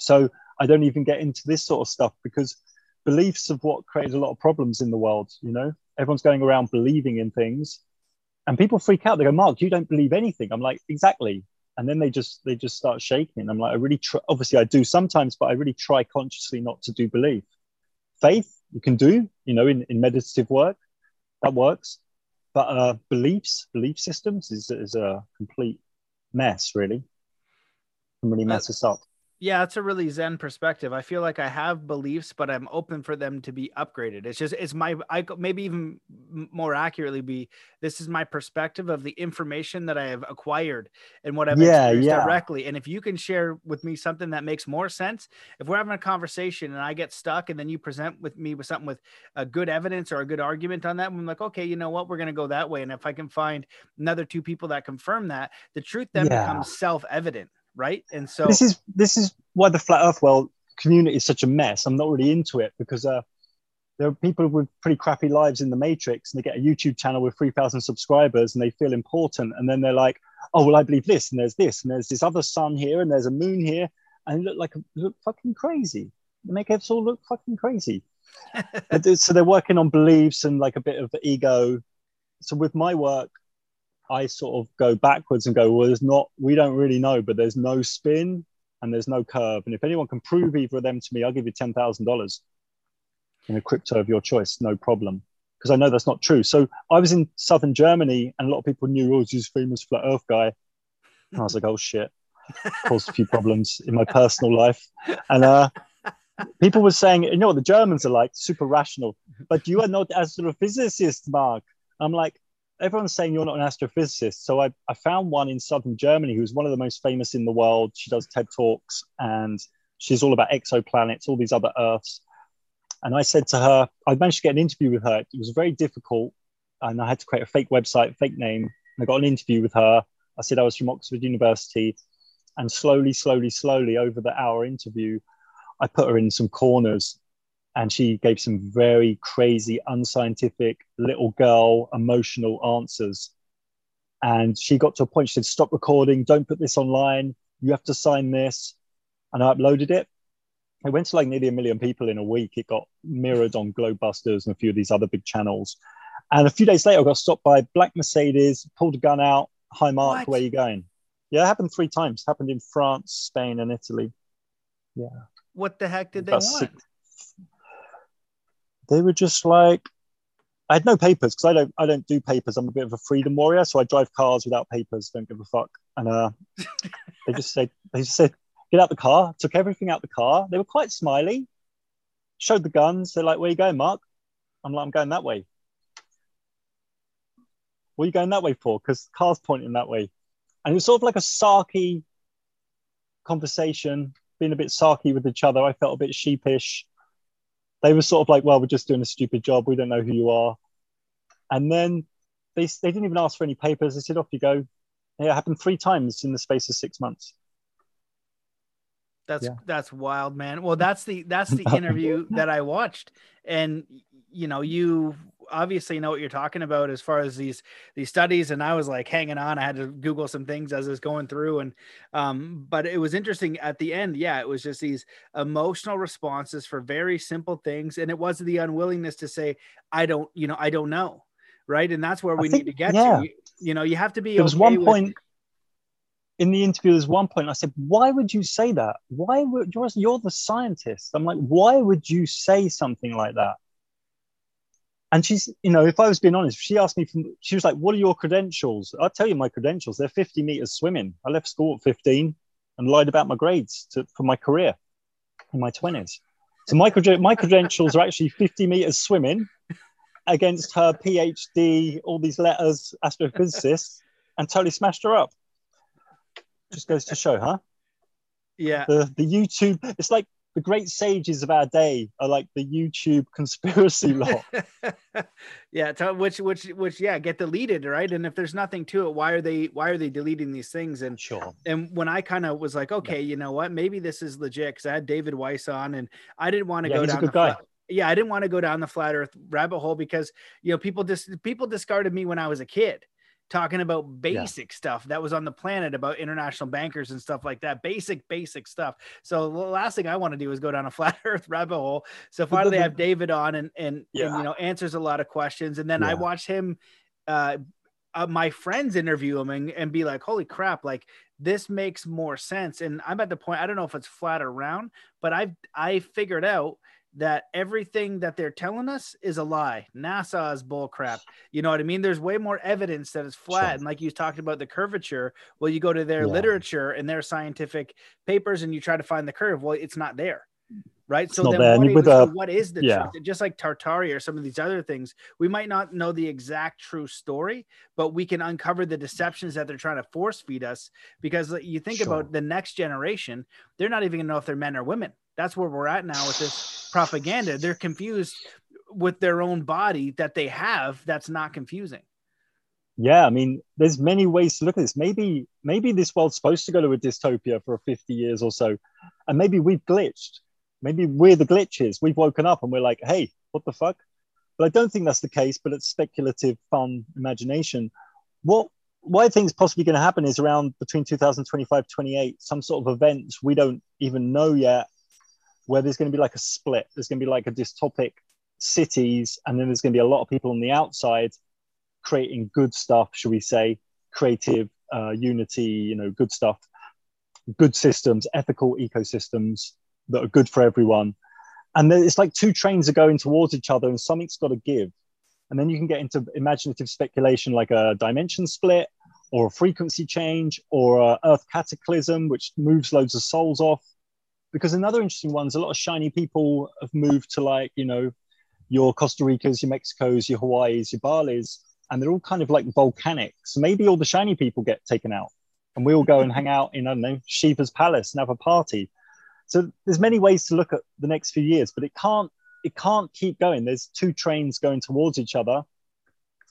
[SPEAKER 2] So I don't even get into this sort of stuff because beliefs of what created a lot of problems in the world. You know, everyone's going around believing in things, and people freak out. They go, "Mark, you don't believe anything." I'm like, "Exactly." And then they just they just start shaking. I'm like, I really try. Obviously, I do sometimes, but I really try consciously not to do belief. Faith, you can do, you know, in, in meditative work, that works. But uh, beliefs, belief systems is, is a complete mess, really. Can really mess us up.
[SPEAKER 1] Yeah, it's a really zen perspective. I feel like I have beliefs, but I'm open for them to be upgraded. It's just it's my I maybe even more accurately be this is my perspective of the information that I have acquired and what I've yeah, experienced yeah. directly. And if you can share with me something that makes more sense, if we're having a conversation and I get stuck and then you present with me with something with a good evidence or a good argument on that, I'm like, okay, you know what, we're gonna go that way. And if I can find another two people that confirm that, the truth then yeah. becomes self-evident right? And so
[SPEAKER 2] this is this is why the flat Earth world community is such a mess. I'm not really into it because uh, there are people with pretty crappy lives in the Matrix, and they get a YouTube channel with 3,000 subscribers, and they feel important, and then they're like, "Oh, well, I believe this, and there's this, and there's this other sun here, and there's a moon here, and look like look fucking crazy. They make us all look fucking crazy." so they're working on beliefs and like a bit of the ego. So with my work, I sort of go backwards and go, well, there's not, we don't really know, but there's no spin and there's no curve. And if anyone can prove either of them to me, I'll give you $10,000 in a crypto of your choice, no problem. Because I know that's not true. So I was in southern Germany and a lot of people knew, oh, this famous flat earth guy. And I was like, oh shit, caused a few problems in my personal life. And uh, people were saying, you know the Germans are like super rational, but you are not astrophysicist, Mark. I'm like, everyone's saying you're not an astrophysicist. So I, I found one in southern Germany who's one of the most famous in the world. She does TED Talks and she's all about exoplanets, all these other Earths. And I said to her, I managed to get an interview with her. It was very difficult. And I had to create a fake website, fake name. I got an interview with her. I said I was from Oxford University. And slowly, slowly, slowly over the hour interview, I put her in some corners and she gave some very crazy, unscientific, little girl, emotional answers. And she got to a point, she said, Stop recording, don't put this online, you have to sign this. And I uploaded it. It went to like nearly a million people in a week. It got mirrored on Globebusters and a few of these other big channels. And a few days later, I got stopped by Black Mercedes, pulled a gun out. Hi, Mark, what? where are you going? Yeah, it happened three times. It happened in France, Spain, and Italy. Yeah.
[SPEAKER 1] What the heck did they want? Six,
[SPEAKER 2] they were just like I had no papers because I don't I don't do papers. I'm a bit of a freedom warrior, so I drive cars without papers. Don't give a fuck. And uh, they just said they just said get out the car. Took everything out the car. They were quite smiley. Showed the guns. They're like, "Where you going, Mark?" I'm like, "I'm going that way." What are you going that way for? Because the car's pointing that way. And it was sort of like a sarky conversation, being a bit sarky with each other. I felt a bit sheepish they were sort of like, well, we're just doing a stupid job. We don't know who you are. And then they, they didn't even ask for any papers. They said, off you go. it happened three times in the space of six months.
[SPEAKER 1] That's yeah. that's wild, man. Well, that's the that's the interview that I watched, and you know, you obviously know what you're talking about as far as these these studies and i was like hanging on. I had to google some things as i was going through and um but it was interesting at the end yeah it was just these emotional responses for very simple things and it was the unwillingness to say i don't you know i don't know right? And that's where we think, need to get yeah. to you, you, know you have to be
[SPEAKER 2] there was okay one point with... in the interview there's one point i said why would you say that? Why would you're, you're the scientist. I'm like why would you say something like that and she's, you know, if I was being honest, she asked me, from, she was like, What are your credentials? I'll tell you my credentials. They're 50 meters swimming. I left school at 15 and lied about my grades to, for my career in my 20s. So my, my credentials are actually 50 meters swimming against her PhD, all these letters, astrophysicist, and totally smashed her up. Just goes to show, huh?
[SPEAKER 1] Yeah.
[SPEAKER 2] The, the YouTube, it's like the great sages of our day are like the YouTube conspiracy law.
[SPEAKER 1] yeah, which which which yeah, get deleted, right? And if there's nothing to it, why are they why are they deleting these things? And
[SPEAKER 2] sure.
[SPEAKER 1] And when I kind of was like, okay, yeah. you know what, maybe this is legit because I had David Weiss on, and I didn't want to yeah, go down the guy. Flat, yeah, I didn't want to go down the flat Earth rabbit hole because you know people just people discarded me when I was a kid talking about basic yeah. stuff that was on the planet about international bankers and stuff like that. Basic, basic stuff. So the last thing I want to do is go down a flat earth rabbit hole. So finally I have David on and, and, yeah. and, you know, answers a lot of questions. And then yeah. I watched him, uh, uh, my friends interview him and, and be like, holy crap, like this makes more sense. And I'm at the point, I don't know if it's flat or round, but I've, I figured out that everything that they're telling us is a lie. NASA is bullcrap. You know what I mean? There's way more evidence that it's flat. Sure. And like you talked about the curvature, well, you go to their yeah. literature and their scientific papers and you try to find the curve. Well, it's not there. Right. so then what, what is the yeah. truth? Just like Tartaria or some of these other things, we might not know the exact true story, but we can uncover the deceptions that they're trying to force feed us. Because you think sure. about the next generation, they're not even gonna know if they're men or women that's where we're at now with this propaganda. They're confused with their own body that they have that's not confusing.
[SPEAKER 2] Yeah, I mean, there's many ways to look at this. Maybe, maybe this world's supposed to go to a dystopia for 50 years or so, and maybe we've glitched. Maybe we're the glitches. We've woken up and we're like, "Hey, what the fuck?" But I don't think that's the case. But it's speculative, fun imagination. What what I think is possibly going to happen is around between 2025 28, some sort of events we don't even know yet where there's going to be like a split. There's going to be like a dystopic cities, and then there's going to be a lot of people on the outside creating good stuff, should we say, creative uh, unity, you know, good stuff, good systems, ethical ecosystems that are good for everyone. And then it's like two trains are going towards each other, and something's got to give. And then you can get into imaginative speculation like a dimension split or a frequency change or a earth cataclysm, which moves loads of souls off because another interesting one is a lot of shiny people have moved to like you know your Costa Ricas, your Mexicos, your Hawaii's, your Bali's, and they're all kind of like volcanic. So maybe all the shiny people get taken out, and we all go and hang out in I don't know Shiva's palace and have a party. So there's many ways to look at the next few years, but it can't it can't keep going. There's two trains going towards each other.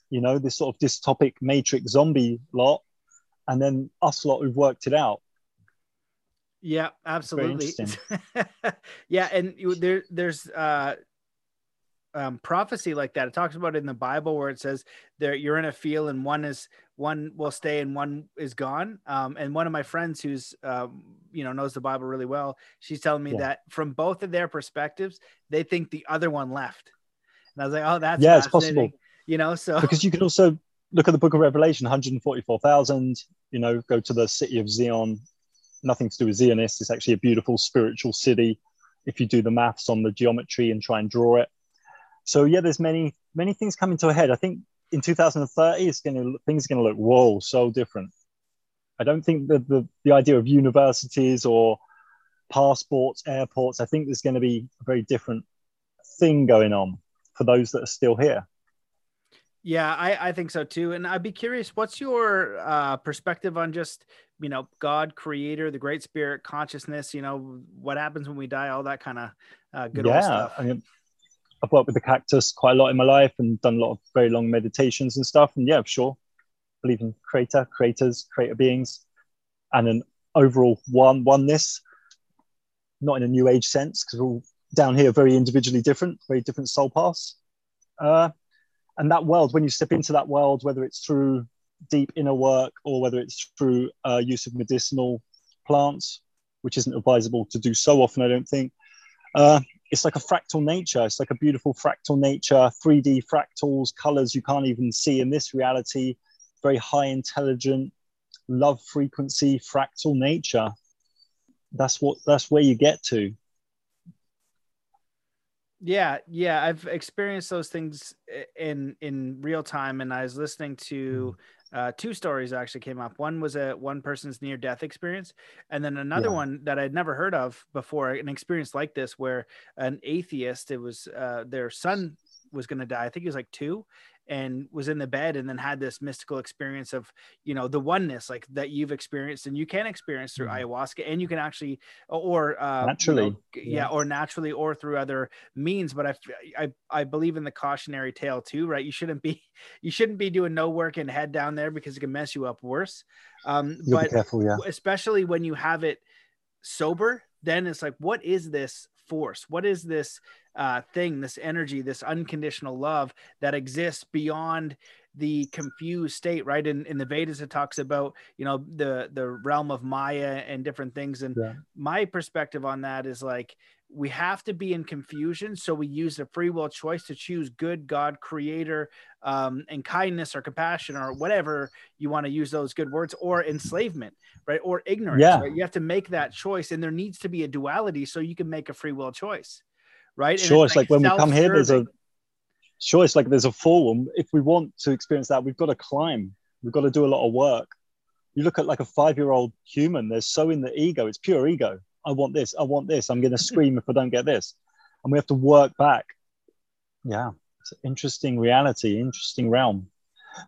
[SPEAKER 2] You know, this sort of dystopic matrix zombie lot, and then us lot who've worked it out.
[SPEAKER 1] Yeah, absolutely. yeah, and there there's uh um, prophecy like that. It talks about it in the Bible where it says there you're in a field and one is one will stay and one is gone. Um, and one of my friends who's um, you know knows the Bible really well, she's telling me yeah. that from both of their perspectives, they think the other one left. And I was like, oh, that's
[SPEAKER 2] yeah, it's possible.
[SPEAKER 1] You know, so
[SPEAKER 2] because you can also look at the Book of Revelation, 144,000. You know, go to the city of Zion, nothing to do with Zionists. It's actually a beautiful spiritual city if you do the maths on the geometry and try and draw it. So yeah, there's many many things coming to a head. I think in 2030, it's going to things are going to look whoa so different. I don't think that the the idea of universities or passports, airports. I think there's going to be a very different thing going on for those that are still here.
[SPEAKER 1] Yeah, I, I think so too. And I'd be curious, what's your uh, perspective on just, you know, God, creator, the great spirit, consciousness, you know, what happens when we die, all that kind of uh, good yeah, stuff. I mean,
[SPEAKER 2] I've worked with the cactus quite a lot in my life and done a lot of very long meditations and stuff. And yeah, sure. Believe in creator, creators, creator beings, and an overall one oneness, not in a new age sense, because we're all down here very individually different, very different soul paths. Uh, and that world when you step into that world whether it's through deep inner work or whether it's through uh, use of medicinal plants which isn't advisable to do so often i don't think uh, it's like a fractal nature. It's like a beautiful fractal nature 3d fractals colors you can't even see in this reality very high intelligent love frequency fractal nature. That's what that's where you get to
[SPEAKER 1] yeah, yeah, I've experienced those things in in real time, and I was listening to mm-hmm. uh, two stories actually came up. One was a one person's near death experience, and then another yeah. one that I'd never heard of before, an experience like this where an atheist, it was uh, their son was going to die. I think he was like two, and was in the bed and then had this mystical experience of you know the oneness like that you've experienced and you can experience through mm-hmm. ayahuasca and you can actually or uh,
[SPEAKER 2] naturally you
[SPEAKER 1] know, yeah. yeah. or naturally or through other means but I, I i believe in the cautionary tale too right you shouldn't be you shouldn't be doing no work and head down there because it can mess you up worse um You'll but careful, yeah. especially when you have it sober then it's like what is this force what is this uh, thing, this energy, this unconditional love that exists beyond the confused state, right? In, in the Vedas, it talks about, you know, the, the realm of Maya and different things. And yeah. my perspective on that is like, we have to be in confusion. So we use the free will choice to choose good God, creator, um, and kindness or compassion or whatever you want to use those good words or enslavement, right? Or ignorance.
[SPEAKER 2] Yeah.
[SPEAKER 1] Right? You have to make that choice. And there needs to be a duality so you can make a free will choice right?
[SPEAKER 2] Sure, it's, like, when we come here, there's a sure, it's like there's a form. If we want to experience that, we've got to climb. We've got to do a lot of work. You look at like a five-year-old human; they're so in the ego. It's pure ego. I want this. I want this. I'm going to scream if I don't get this, and we have to work back. Yeah, it's an interesting reality, interesting realm.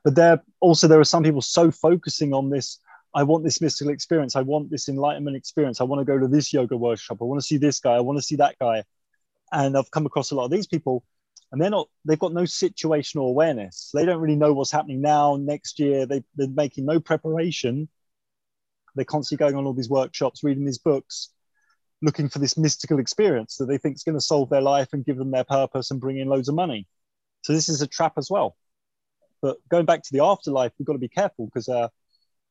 [SPEAKER 2] But there also there are some people so focusing on this I want this mystical experience. I want this enlightenment experience. I want to go to this yoga workshop. I want to see this guy. I want to see that guy. And I've come across a lot of these people, and they're not, they've got no situational awareness. They don't really know what's happening now, next year. They, they're making no preparation. They're constantly going on all these workshops, reading these books, looking for this mystical experience that they think is going to solve their life and give them their purpose and bring in loads of money. So this is a trap as well. But going back to the afterlife, we've got to be careful because uh,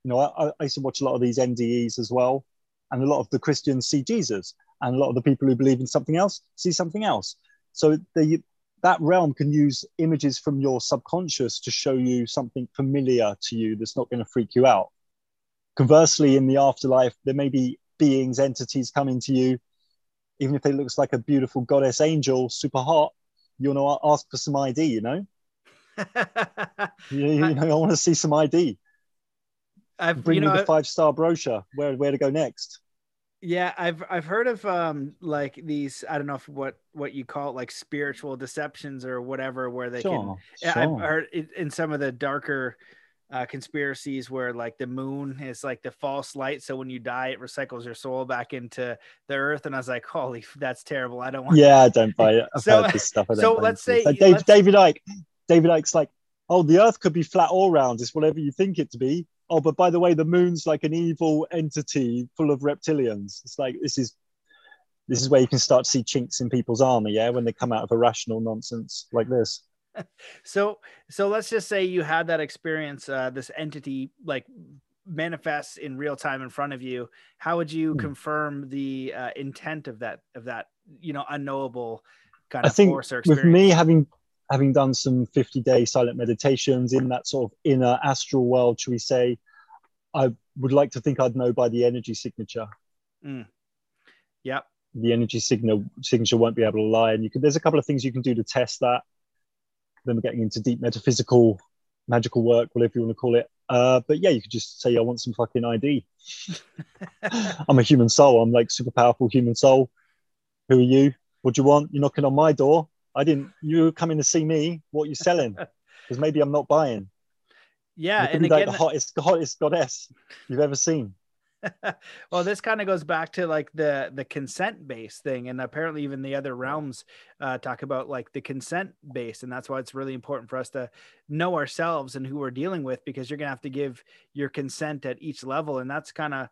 [SPEAKER 2] you know, I, I used to watch a lot of these NDEs as well, and a lot of the Christians see Jesus, and a lot of the people who believe in something else see something else. So the, that realm can use images from your subconscious to show you something familiar to you that's not going to freak you out. Conversely, in the afterlife, there may be beings, entities coming to you, even if they looks like a beautiful goddess angel, super hot. You want to ask for some ID, you know? you, you know, I want to see some ID. I've bring you know, me the five star brochure. Where where to go next?
[SPEAKER 1] Yeah, I've I've heard of um like these I don't know if what what you call it like spiritual deceptions or whatever where they sure, can sure. I've heard in some of the darker uh, conspiracies where like the moon is like the false light so when you die it recycles your soul back into the earth and I was like holy that's terrible I don't want
[SPEAKER 2] Yeah, I don't buy it. I've so, heard this stuff.
[SPEAKER 1] so let's say
[SPEAKER 2] like Dave, let's... David Icke David Icke's like oh the earth could be flat all round it's whatever you think it to be oh, but by the way, the moon's like an evil entity full of reptilians. It's like this is this is where you can start to see chinks in people's armor, yeah, when they come out of irrational nonsense like this.
[SPEAKER 1] So, so let's just say you had that experience, uh, this entity like manifests in real time in front of you. How would you hmm. confirm the uh, intent of that of that you know unknowable kind of
[SPEAKER 2] I think force or experience? With me having having done some 50 day silent meditations in that sort of inner astral world, should we say, I would like to think I'd know by the energy signature.
[SPEAKER 1] Mm. Yep.
[SPEAKER 2] The energy signal signature won't be able to lie. And you can there's a couple of things you can do to test that. Then we're getting into deep metaphysical, magical work, whatever you want to call it. Uh, but yeah, you could just say, I want some fucking ID. I'm a human soul. I'm like super powerful human soul. Who are you? What do you want? You're knocking on my door. I didn't. You coming to see me? What you selling? Because maybe I'm not buying.
[SPEAKER 1] Yeah, and again,
[SPEAKER 2] like the hottest, the hottest goddess you've ever seen.
[SPEAKER 1] well, this kind of goes back to like the the consent based thing, and apparently even the other realms uh, talk about like the consent based, and that's why it's really important for us to know ourselves and who we're dealing with, because you're gonna have to give your consent at each level, and that's kind of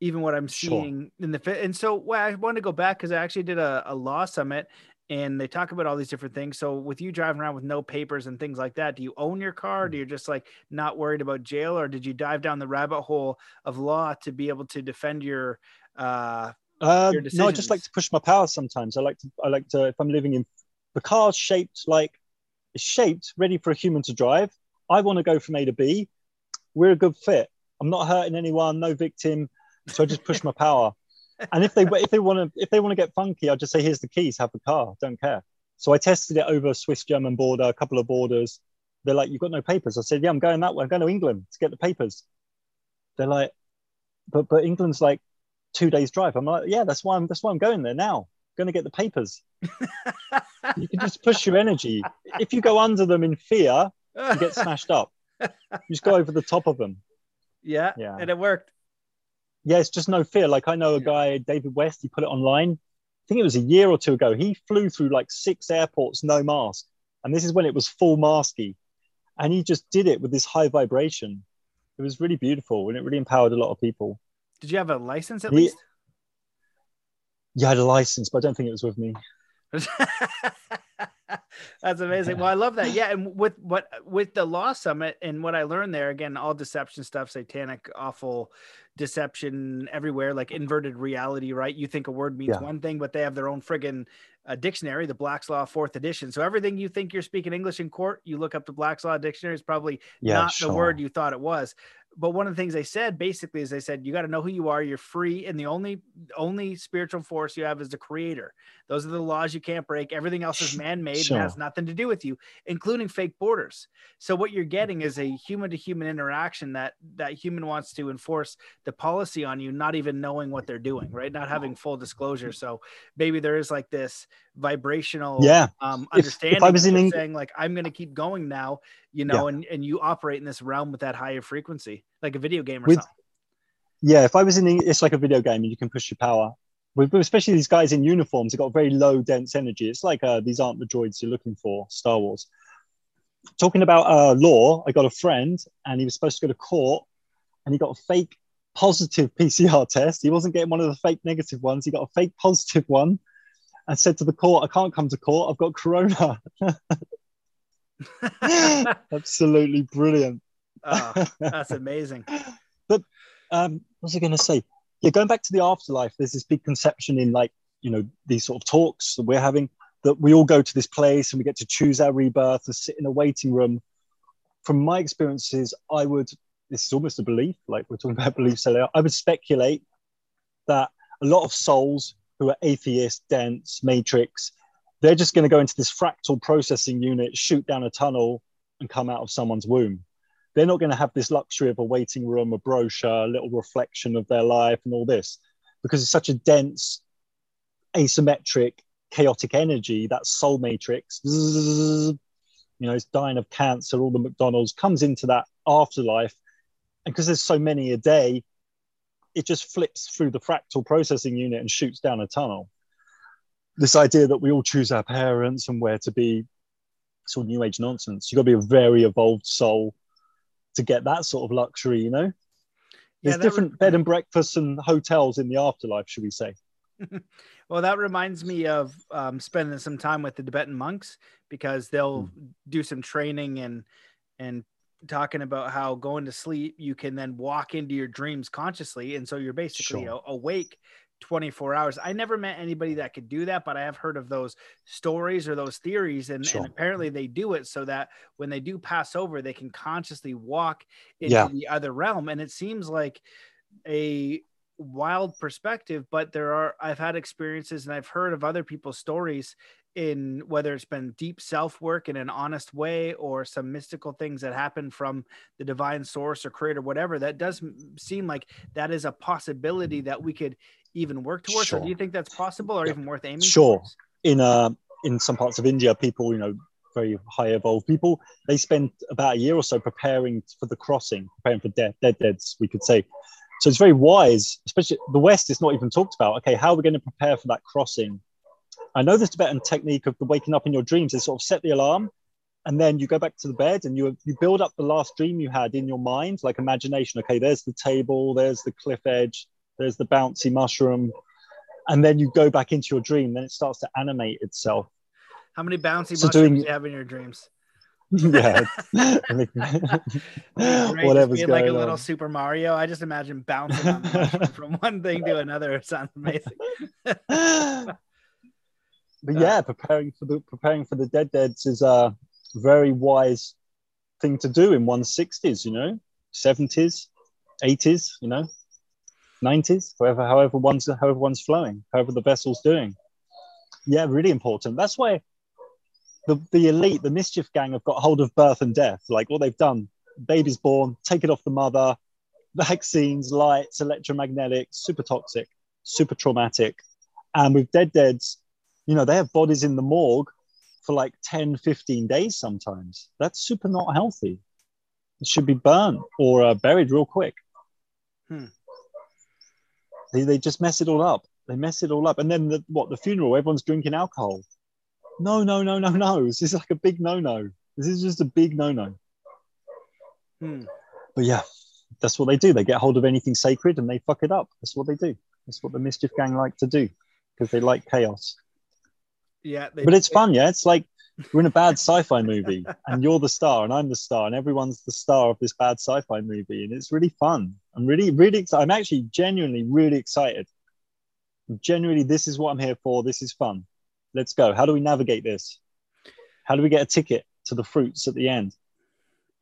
[SPEAKER 1] even what I'm seeing sure. in the fit. and so well, I want to go back because I actually did a, a law summit and they talk about all these different things. So with you driving around with no papers and things like that, do you own your car? Do you just like not worried about jail, or did you dive down the rabbit hole of law to be able to defend your uh,
[SPEAKER 2] uh your no, I just like to push my power sometimes. I like to I like to if I'm living in the car's shaped like it's shaped ready for a human to drive. I want to go from A to B. We're a good fit. I'm not hurting anyone, no victim. So I just push my power and if they if they want to if they want to get funky, I'll just say, "Here's the keys. Have the car. Don't care." So I tested it over Swiss German border, a couple of borders. They're like, "You've got no papers." I said, "Yeah, I'm going that way. I'm going to England to get the papers." They're like, "But but England's like two days drive." I'm like, "Yeah, that's why I'm that's why I'm going there now. I'm going to get the papers." you can just push your energy. If you go under them in fear, you get smashed up. You just go over the top of them.
[SPEAKER 1] Yeah, yeah, and it worked
[SPEAKER 2] yeah, it's just no fear. Like I know a guy, David West, he put it online. I think it was a year or two ago. He flew through like six airports, no mask. And this is when it was full masky. And he just did it with this high vibration. It was really beautiful and it really empowered a lot of people.
[SPEAKER 1] Did you have a license at he, least?
[SPEAKER 2] Yeah, I had a license, but I don't think it was with me.
[SPEAKER 1] That's amazing. Well, I love that. Yeah, and with what with the law summit and what I learned there, again, all deception stuff, satanic, awful deception everywhere, like inverted reality, right? You think a word means yeah. one thing, but they have their own friggin' uh, dictionary, the Black's Law fourth edition. So everything you think you're speaking English in court, you look up the Black's Law dictionary is probably yeah, not sure. the word you thought it was. But one of the things they said basically is they said you got to know who you are. You're free and the only only spiritual force you have is the creator. Those are the laws you can't break. Everything else is man-made sure. and has nothing to do with you including fake borders. So what you're getting is a human to human interaction that that human wants to enforce the policy on you not even knowing what they're doing right? Not having full disclosure. So maybe there is like this vibrational
[SPEAKER 2] yeah.
[SPEAKER 1] um understanding if, if I was in saying like I'm going to keep going now you know yeah. and and you operate in this realm with that higher frequency like a video game or with, something
[SPEAKER 2] yeah if I was in it's like a video game and you can push your power with especially these guys in uniforms, they've got very low dense energy. It's like uh, these aren't the droids you're looking for, Star Wars. Talking about uh, law, I got a friend and he was supposed to go to court and he got a fake positive PCR test. He wasn't getting one of the fake negative ones. He got a fake positive one and said to the court, I can't come to court. I've got corona. Absolutely brilliant.
[SPEAKER 1] Oh, that's amazing.
[SPEAKER 2] but um, what was I going to say? yeah, going back to the afterlife, there's this big conception in like, you know, these sort of talks that we're having that we all go to this place and we get to choose our rebirth and sit in a waiting room. From my experiences, I would, this is almost a belief, like we're talking about beliefs earlier, I would speculate that a lot of souls who are atheist, dense, matrix, they're just going to go into this fractal processing unit, shoot down a tunnel, and come out of someone's womb they're not going to have this luxury of a waiting room, a brochure, a little reflection of their life, and all this because it's such a dense, asymmetric, chaotic energy. That soul matrix, you know, it's dying of cancer. All the McDonald's comes into that afterlife, and because there's so many a day, it just flips through the fractal processing unit and shoots down a tunnel. This idea that we all choose our parents and where to be, sort of new age nonsense. You've got to be a very evolved soul to get that sort of luxury, you know? There's yeah, different would... bed and breakfasts and hotels in the afterlife, should we say?
[SPEAKER 1] well, that reminds me of um, spending some time with the Tibetan monks because they'll mm. do some training and and talking about how going to sleep you can then walk into your dreams consciously, and so you're basically sure. awake 24 hours. I never met anybody that could do that, but I have heard of those stories or those theories, and, sure. and apparently they do it so that when they do pass over, they can consciously walk into yeah. the other realm. And it seems like a wild perspective, but there are I've had experiences and I've heard of other people's stories in whether it's been deep self work in an honest way or some mystical things that happen from the divine source or creator whatever that does seem like that is a possibility that we could even work towards? Sure. Or do you think that's possible or yeah. even worth aiming?
[SPEAKER 2] Sure.
[SPEAKER 1] Towards?
[SPEAKER 2] In uh, in some parts of India, people, you know, very high evolved people, they spend about a year or so preparing for the crossing, preparing for death, dead deads, we could say. So it's very wise, especially the West is not even talked about. Okay, how are we going to prepare for that crossing? I know the Tibetan technique of the waking up in your dreams is sort of set the alarm and then you go back to the bed and you you build up the last dream you had in your mind like imagination okay there's the table there's the cliff edge there's the bouncy mushroom, and then you go back into your dream. Then it starts to animate itself.
[SPEAKER 1] How many bouncy so mushrooms doing, do you have in your dreams?
[SPEAKER 2] yeah,
[SPEAKER 1] whatever's going like a little Super Mario. I just imagine bouncing from one thing to another. It sounds amazing.
[SPEAKER 2] but uh, yeah, preparing for the preparing for the dead deads is a very wise thing to do in one's sixties. You know, seventies, eighties. You know, 90s, however, however one's however one's flowing, however the vessel's doing. Yeah, really important. That's why the, the elite, the mischief gang have got hold of birth and death. Like what they've done, baby's born, take it off the mother, vaccines, lights, electromagnetics, super toxic, super traumatic. And with dead deads, you know, they have bodies in the morgue for like 10, 15 days sometimes. That's super not healthy. It should be burned or uh, buried real quick. Hmm. They, they just mess it all up. They mess it all up. And then the, what? The funeral, everyone's drinking alcohol. No, no, no, no, no. This is like a big no-no. This is just a big no-no. Hmm. But yeah, that's what they do. They get hold of anything sacred and they fuck it up. That's what they do. That's what the mischief gang like to do because they like chaos.
[SPEAKER 1] Yeah,
[SPEAKER 2] but it's fun. Yeah, it's like we're in a bad sci-fi movie and you're the star and I'm the star and everyone's the star of this bad sci-fi movie and it's really fun. I'm really really. I'm actually genuinely really excited. Genuinely, this is what I'm here for. This is fun. Let's go. How do we navigate this? How do we get a ticket to the fruits at the end?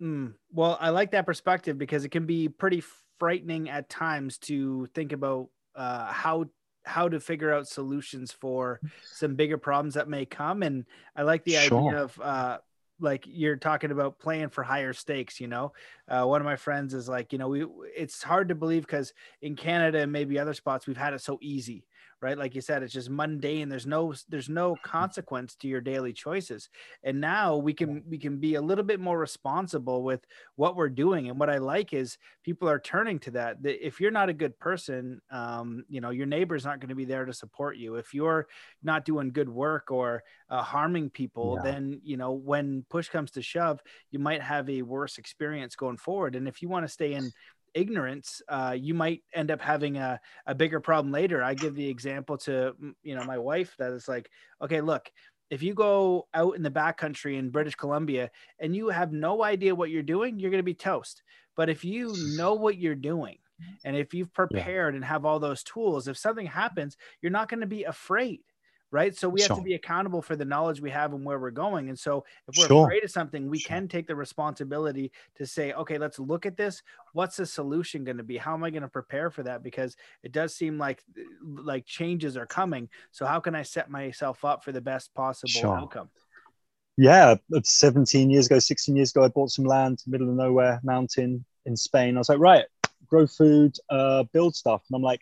[SPEAKER 1] Mm, well, I like that perspective because it can be pretty frightening at times to think about uh, how how to figure out solutions for some bigger problems that may come. And I like the sure. idea of uh, like you're talking about playing for higher stakes you know uh, one of my friends is like you know we it's hard to believe because in canada and maybe other spots we've had it so easy right? Like you said it's just mundane. There's no there's no consequence to your daily choices. And now we can we can be a little bit more responsible with what we're doing. And what i like is people are turning to that. That if you're not a good person um, you know your neighbor's not going to be there to support you. If you're not doing good work or uh, harming people yeah. then you know when push comes to shove you might have a worse experience going forward. And if you want to stay in ignorance, uh, you might end up having a, a bigger problem later. I give the example to, you know, my wife that is like, okay, look, if you go out in the backcountry in British Columbia and you have no idea what you're doing, you're going to be toast. But if you know what you're doing, and if you've prepared yeah. and have all those tools, if something happens, you're not going to be afraid right? So we have to be accountable for the knowledge we have and where we're going. And so if we're sure. afraid of something, we sure. can take the responsibility to say, okay, let's look at this. What's the solution going to be? How am I going to prepare for that? Because it does seem like like changes are coming. So how can I set myself up for the best possible sure. outcome?
[SPEAKER 2] Yeah, 17 years ago, 16 years ago, I bought some land, middle of nowhere, mountain in Spain. I was like, right, grow food, uh, build stuff. And I'm like,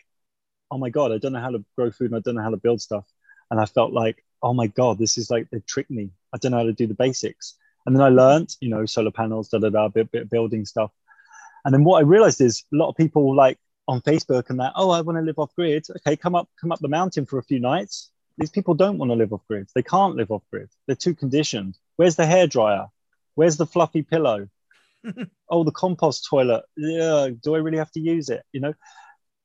[SPEAKER 2] oh my God, I don't know how to grow food and I don't know how to build stuff and I felt like, oh my god, this is like they tricked me. I don't know how to do the basics. And then I learned, you know, solar panels, da da da, bit bit building stuff. And then what I realized is a lot of people like on Facebook and that, oh, I want to live off grid. Okay, come up, come up the mountain for a few nights. These people don't want to live off grid. They can't live off grid. They're too conditioned. Where's the hair dryer? Where's the fluffy pillow? oh, the compost toilet. Yeah, do I really have to use it? You know?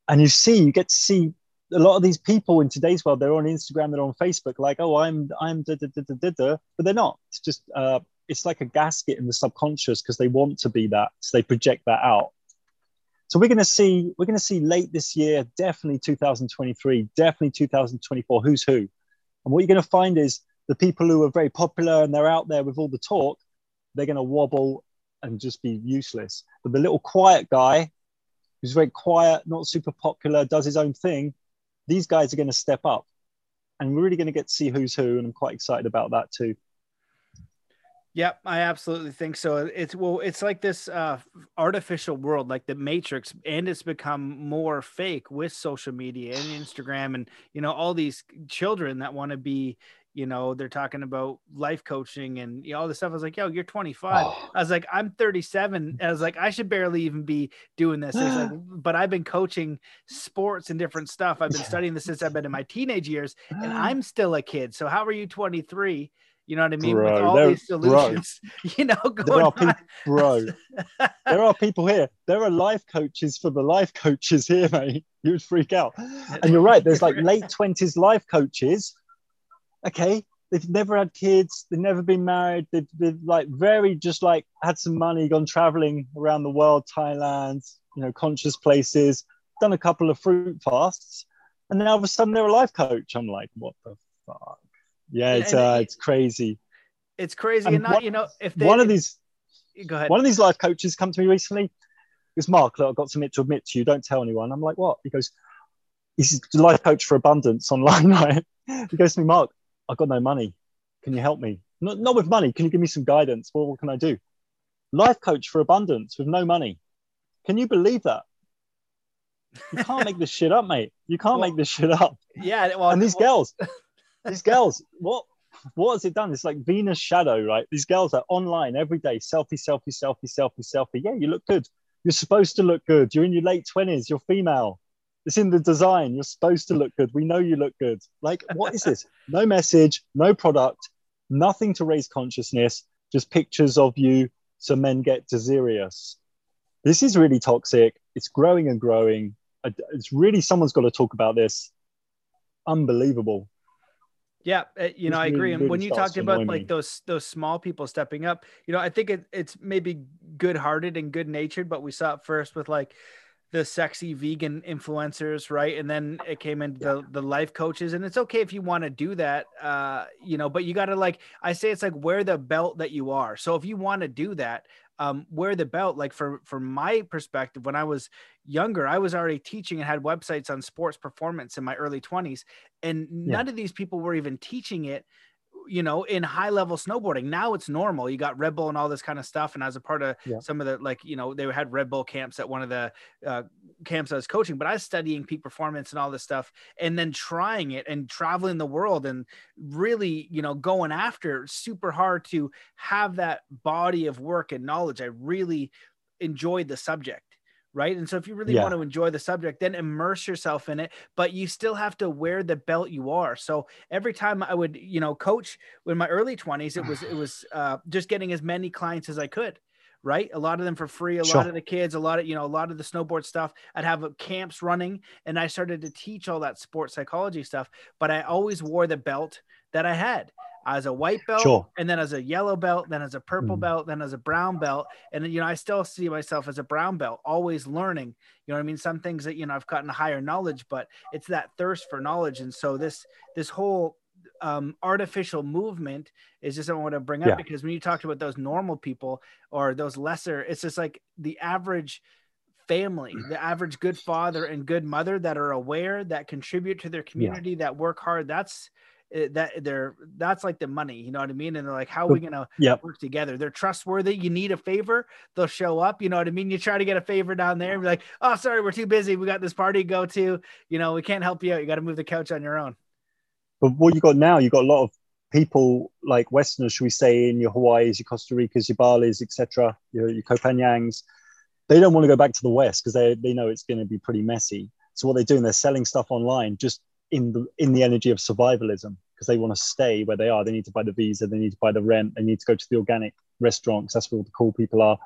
[SPEAKER 2] And you see, you get to see a lot of these people in today's world, they're on Instagram, they're on Facebook, like, oh, I'm, I'm, da, da, da, da, da, da. but they're not. It's just, uh, it's like a gasket in the subconscious because they want to be that, so they project that out. So we're going to see, we're going to see late this year, definitely 2023, definitely 2024, who's who. And what you're going to find is the people who are very popular and they're out there with all the talk, they're going to wobble and just be useless. But the little quiet guy who's very quiet, not super popular, does his own thing, these guys are going to step up and we're really going to get to see who's who and i'm quite excited about that too
[SPEAKER 1] Yep, I absolutely think so. It's well, it's like this uh, artificial world, like the Matrix, and it's become more fake with social media and Instagram, and you know all these children that want to be you know they're talking about life coaching and you know, all this stuff i was like yo you're 25 oh. i was like i'm 37 i was like i should barely even be doing this like, but i've been coaching sports and different stuff i've been studying this since i've been in my teenage years and i'm still a kid so how are you 23 you know what I mean? Bro, With all these solutions, bro, you know,
[SPEAKER 2] there are people, bro. there are people here. There are life coaches for the life coaches here, mate. You would freak out. And you're right. There's like late twenties life coaches okay, they've never had kids, they've never been married, they've, they've like very just like had some money, gone traveling around the world, Thailand, you know, conscious places, done a couple of fruit fasts, and then all of a sudden they're a life coach. I'm like, what the fuck? Yeah, it's uh, it's crazy.
[SPEAKER 1] It's crazy, and, and not one, you know if they,
[SPEAKER 2] one of these,
[SPEAKER 1] go ahead.
[SPEAKER 2] One of these life coaches come to me recently. It's Mark. Look, I've got something to admit to you. Don't tell anyone. I'm like, what? He goes, he's a life coach for abundance online, right? He goes to me, Mark. I've got no money. Can you help me? Not, not with money. Can you give me some guidance? Well, what can I do? Life coach for abundance with no money. Can you believe that? You can't make this shit up, mate. You can't well, make this shit up.
[SPEAKER 1] Yeah. Well,
[SPEAKER 2] and these well, girls, these girls, what what has it done? It's like Venus shadow, right? These girls are online every day, selfie, selfie, selfie, selfie, selfie. Yeah, you look good. You're supposed to look good. You're in your late 20s, you're female. It's in the design. You're supposed to look good. We know you look good. Like, what is this? No message, no product, nothing to raise consciousness, just pictures of you so men get delirious. This is really toxic. It's growing and growing. It's really, someone's got to talk about this. Unbelievable.
[SPEAKER 1] Yeah, uh, you know, I agree. And when you talked about like those those small people stepping up, you know, I think it, it's maybe good hearted and good natured, but we saw it first with like the sexy vegan influencers, right? And then it came into yeah. the, the life coaches. And it's okay if you want to do that, uh, you know, but you got to like, I say it's like wear the belt that you are. So if you want to do that, um, wear the belt. Like for from my perspective, when I was younger, I was already teaching and had websites on sports performance in my early 20s, and none of these people were even teaching it you know, in high level snowboarding. Now it's normal. You got Red Bull and all this kind of stuff. And as a part of yeah. some of the, like, you know, they had Red Bull camps at one of the uh, camps I was coaching, but I was studying peak performance and all this stuff and then trying it and traveling the world and really, you know, going after super hard to have that body of work and knowledge. I really enjoyed the subject right? And so if you really yeah. want to enjoy the subject, then immerse yourself in it, but you still have to wear the belt you are. So every time I would, you know, coach in my early 20s, it was it was uh, just getting as many clients as I could. Right, a lot of them for free. A sure. lot of the kids, a lot of you know, a lot of the snowboard stuff. I'd have camps running, and I started to teach all that sports psychology stuff. But I always wore the belt that I had as a white belt sure. and then as a yellow belt then as a purple mm. belt then as a brown belt and you know i still see myself as a brown belt always learning you know what i mean some things that you know i've gotten higher knowledge but it's that thirst for knowledge and so this this whole um, artificial movement is just what I want to bring up yeah. because when you talked about those normal people or those lesser, it's just like the average family, the average good father and good mother that are aware, that contribute to their community, yeah. that work hard. That's Eh, that they're that's like the money you know what i mean? And they're like how are we gonna yep. work together? They're trustworthy you need a favor they'll show up you know what i mean? You try to get a favor down there and be like oh sorry we're too busy we got this party to go to you know we can't help you out you got to move the couch on your own.
[SPEAKER 2] But what you got now you got a lot of people like westerners should we say in your hawaii's your costa ricas your balis etc your, your koh phangans they don't want to go back to the west because they, they know it's going to be pretty messy. So what they're doing they're selling stuff online just in the in the energy of survivalism because they want to stay where they are. They need to buy the visa, they need to buy the rent, they need to go to the organic restaurant because that's where all the cool people are.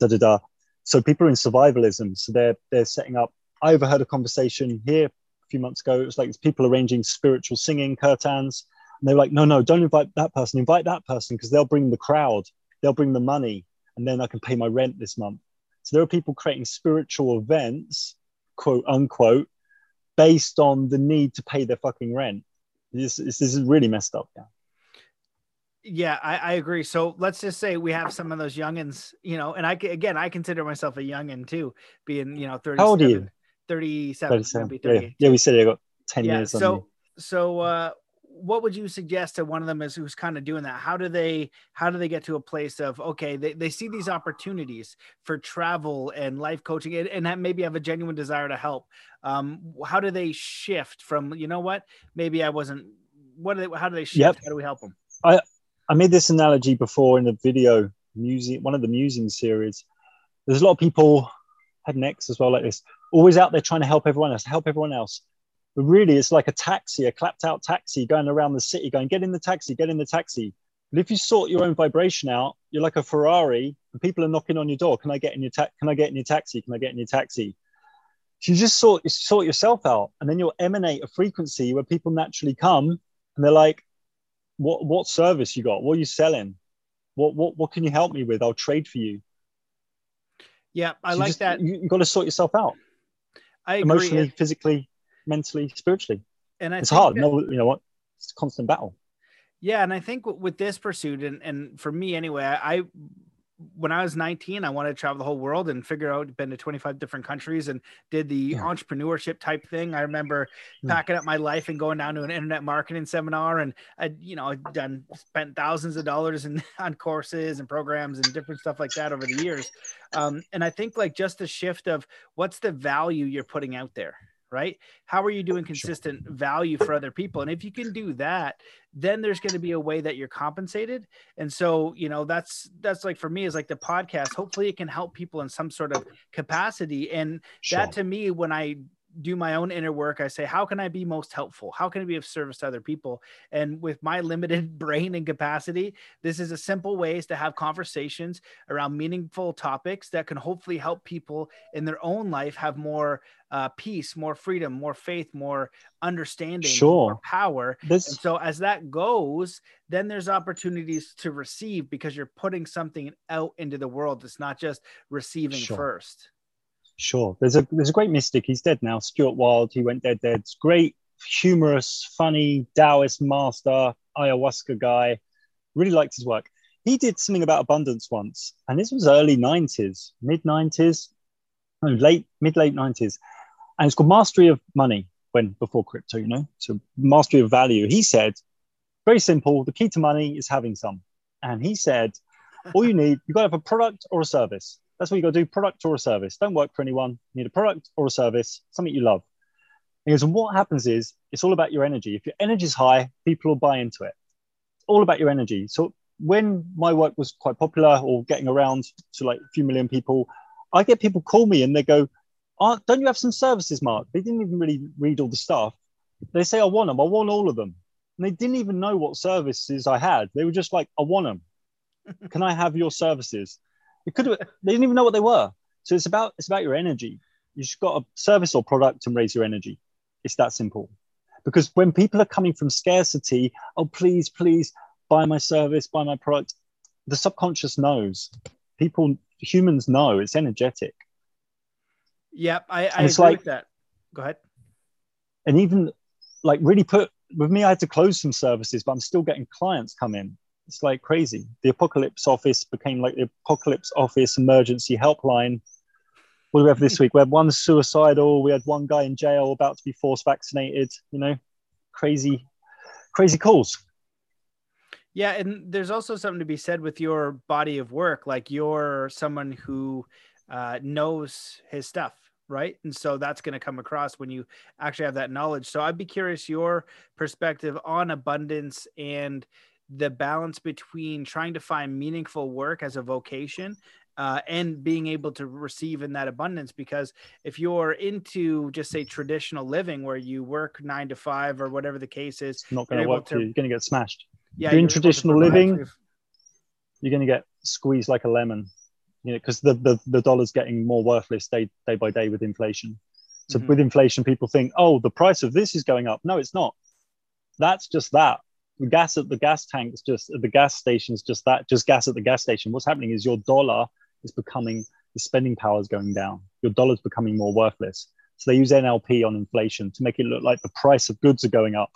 [SPEAKER 2] Da da da. So people are in survivalism. So they're they're setting up. I overheard a conversation here a few months ago. It was like people arranging spiritual singing kirtans, and they were like, no, no, don't invite that person. Invite that person because they'll bring the crowd, they'll bring the money, and then I can pay my rent this month. So there are people creating spiritual events, quote unquote, based on the need to pay their fucking rent. This, this is really messed up. Yeah.
[SPEAKER 1] Yeah, I, I, agree. So let's just say we have some of those youngins, you know, and I again, I consider myself a youngin too, being, you know, 37, How old are you? 37. 37.
[SPEAKER 2] Yeah, yeah, we said I got 10 yeah, years.
[SPEAKER 1] So, so, uh, what would you suggest to one of them is who's kind of doing that? How do they how do they get to a place of okay they, they see these opportunities for travel and life coaching and, and maybe have a genuine desire to help um how do they shift from you know what? Maybe i wasn't what do they how do they shift? Yep. how do we help them
[SPEAKER 2] i i made this analogy before in the video music one of the musing series. There's a lot of people had next as well like this always out there trying to help everyone else help everyone else but really, it's like a taxi, a clapped out taxi going around the city, going, get in the taxi, get in the taxi. But if you sort your own vibration out, you're like a Ferrari and people are knocking on your door. Can I get in your ta- Can I get in your taxi? Can I get in your taxi? So you just sort, you sort yourself out and then you'll emanate a frequency where people naturally come and they're like, what, what service you got? What are you selling? What, what, what can you help me with? I'll trade for you.
[SPEAKER 1] Yeah, I so like
[SPEAKER 2] just,
[SPEAKER 1] that.
[SPEAKER 2] You, have got to sort yourself out.
[SPEAKER 1] I agree.
[SPEAKER 2] Emotionally, physically, mentally, spiritually. And I it's hard. That, no, you know what? It's a constant battle.
[SPEAKER 1] Yeah, and I think with this pursuit, and and for me anyway, I when I was 19, I wanted to travel the whole world and figure out, been to 25 different countries and did the yeah. entrepreneurship type thing. I remember yeah. Hmm. packing up my life and going down to an internet marketing seminar. And I, you know, I'd done, spent thousands of dollars in, on courses and programs and different stuff like that over the years. Um, and I think like just the shift of what's the value you're putting out there right? How are you doing consistent value for other people? And if you can do that, then there's going to be a way that you're compensated. And so, you know, that's that's like for me is like the podcast. Hopefully it can help people in some sort of capacity. And sure. that to me, when I do my own inner work. I say, how can I be most helpful? How can I be of service to other people? And with my limited brain and capacity, this is a simple ways to have conversations around meaningful topics that can hopefully help people in their own life have more uh, peace, more freedom, more faith, more understanding,
[SPEAKER 2] sure. more
[SPEAKER 1] power. This... And so as that goes, then there's opportunities to receive because you're putting something out into the world. It's not just receiving sure. first.
[SPEAKER 2] Sure. There's a there's a great mystic. He's dead now. Stuart Wilde. He went dead. Dead. Great, humorous, funny Taoist master, ayahuasca guy. Really liked his work. he did something about abundance once, and this was early 90s, mid 90s, late, mid late 90s. And it's called Mastery of Money when before crypto, you know, so mastery of value. He said, very simple, the key to money is having some. And he said, all you need, you've got to have a product or a service. That's what you got to do, product or a service. Don't work for anyone. You need a product or a service, something you love. And what happens is it's all about your energy. If your energy is high, people will buy into it. It's all about your energy. So when my work was quite popular or getting around to like a few million people, I get people call me and they go, oh, don't you have some services, Mark? They didn't even really read all the stuff. They say, I want them. I want all of them. And they didn't even know what services I had. They were just like, I want them. Can I have your services? It could have, they didn't even know what they were. So it's about, it's about your energy. You've got a service or product and raise your energy. It's that simple. Because when people are coming from scarcity, oh, please, please buy my service, buy my product, the subconscious knows. People, humans know it's energetic.
[SPEAKER 1] Yep, I, I agree like, with that. Go ahead.
[SPEAKER 2] And even like really put with me, I had to close some services, but I'm still getting clients come in. It's like crazy. The apocalypse office became like the apocalypse office emergency helpline. What do we have this week? We had one suicidal. We had one guy in jail about to be force vaccinated. You know, crazy, crazy calls.
[SPEAKER 1] Yeah, and there's also something to be said with your body of work. Like you're someone who uh, knows his stuff right and so that's going to come across when you actually have that knowledge so i'd be curious your perspective on abundance and the balance between trying to find meaningful work as a vocation uh, and being able to receive in that abundance because if you're into just say traditional living where you work nine to five or whatever the case is
[SPEAKER 2] it's not going to work to, you're going to get smashed yeah you're in traditional living you're going to get squeezed like a lemon you know, because the, the, the dollar's getting more worthless day, day by day with inflation. So mm-hmm. with inflation, people think, oh, the price of this is going up. No, it's not. That's just that. The gas at the gas tanks, just at the gas stations, just that, just gas at the gas station. What's happening is your dollar is becoming, the spending power is going down. Your dollar is becoming more worthless. So they use NLP on inflation to make it look like the price of goods are going up.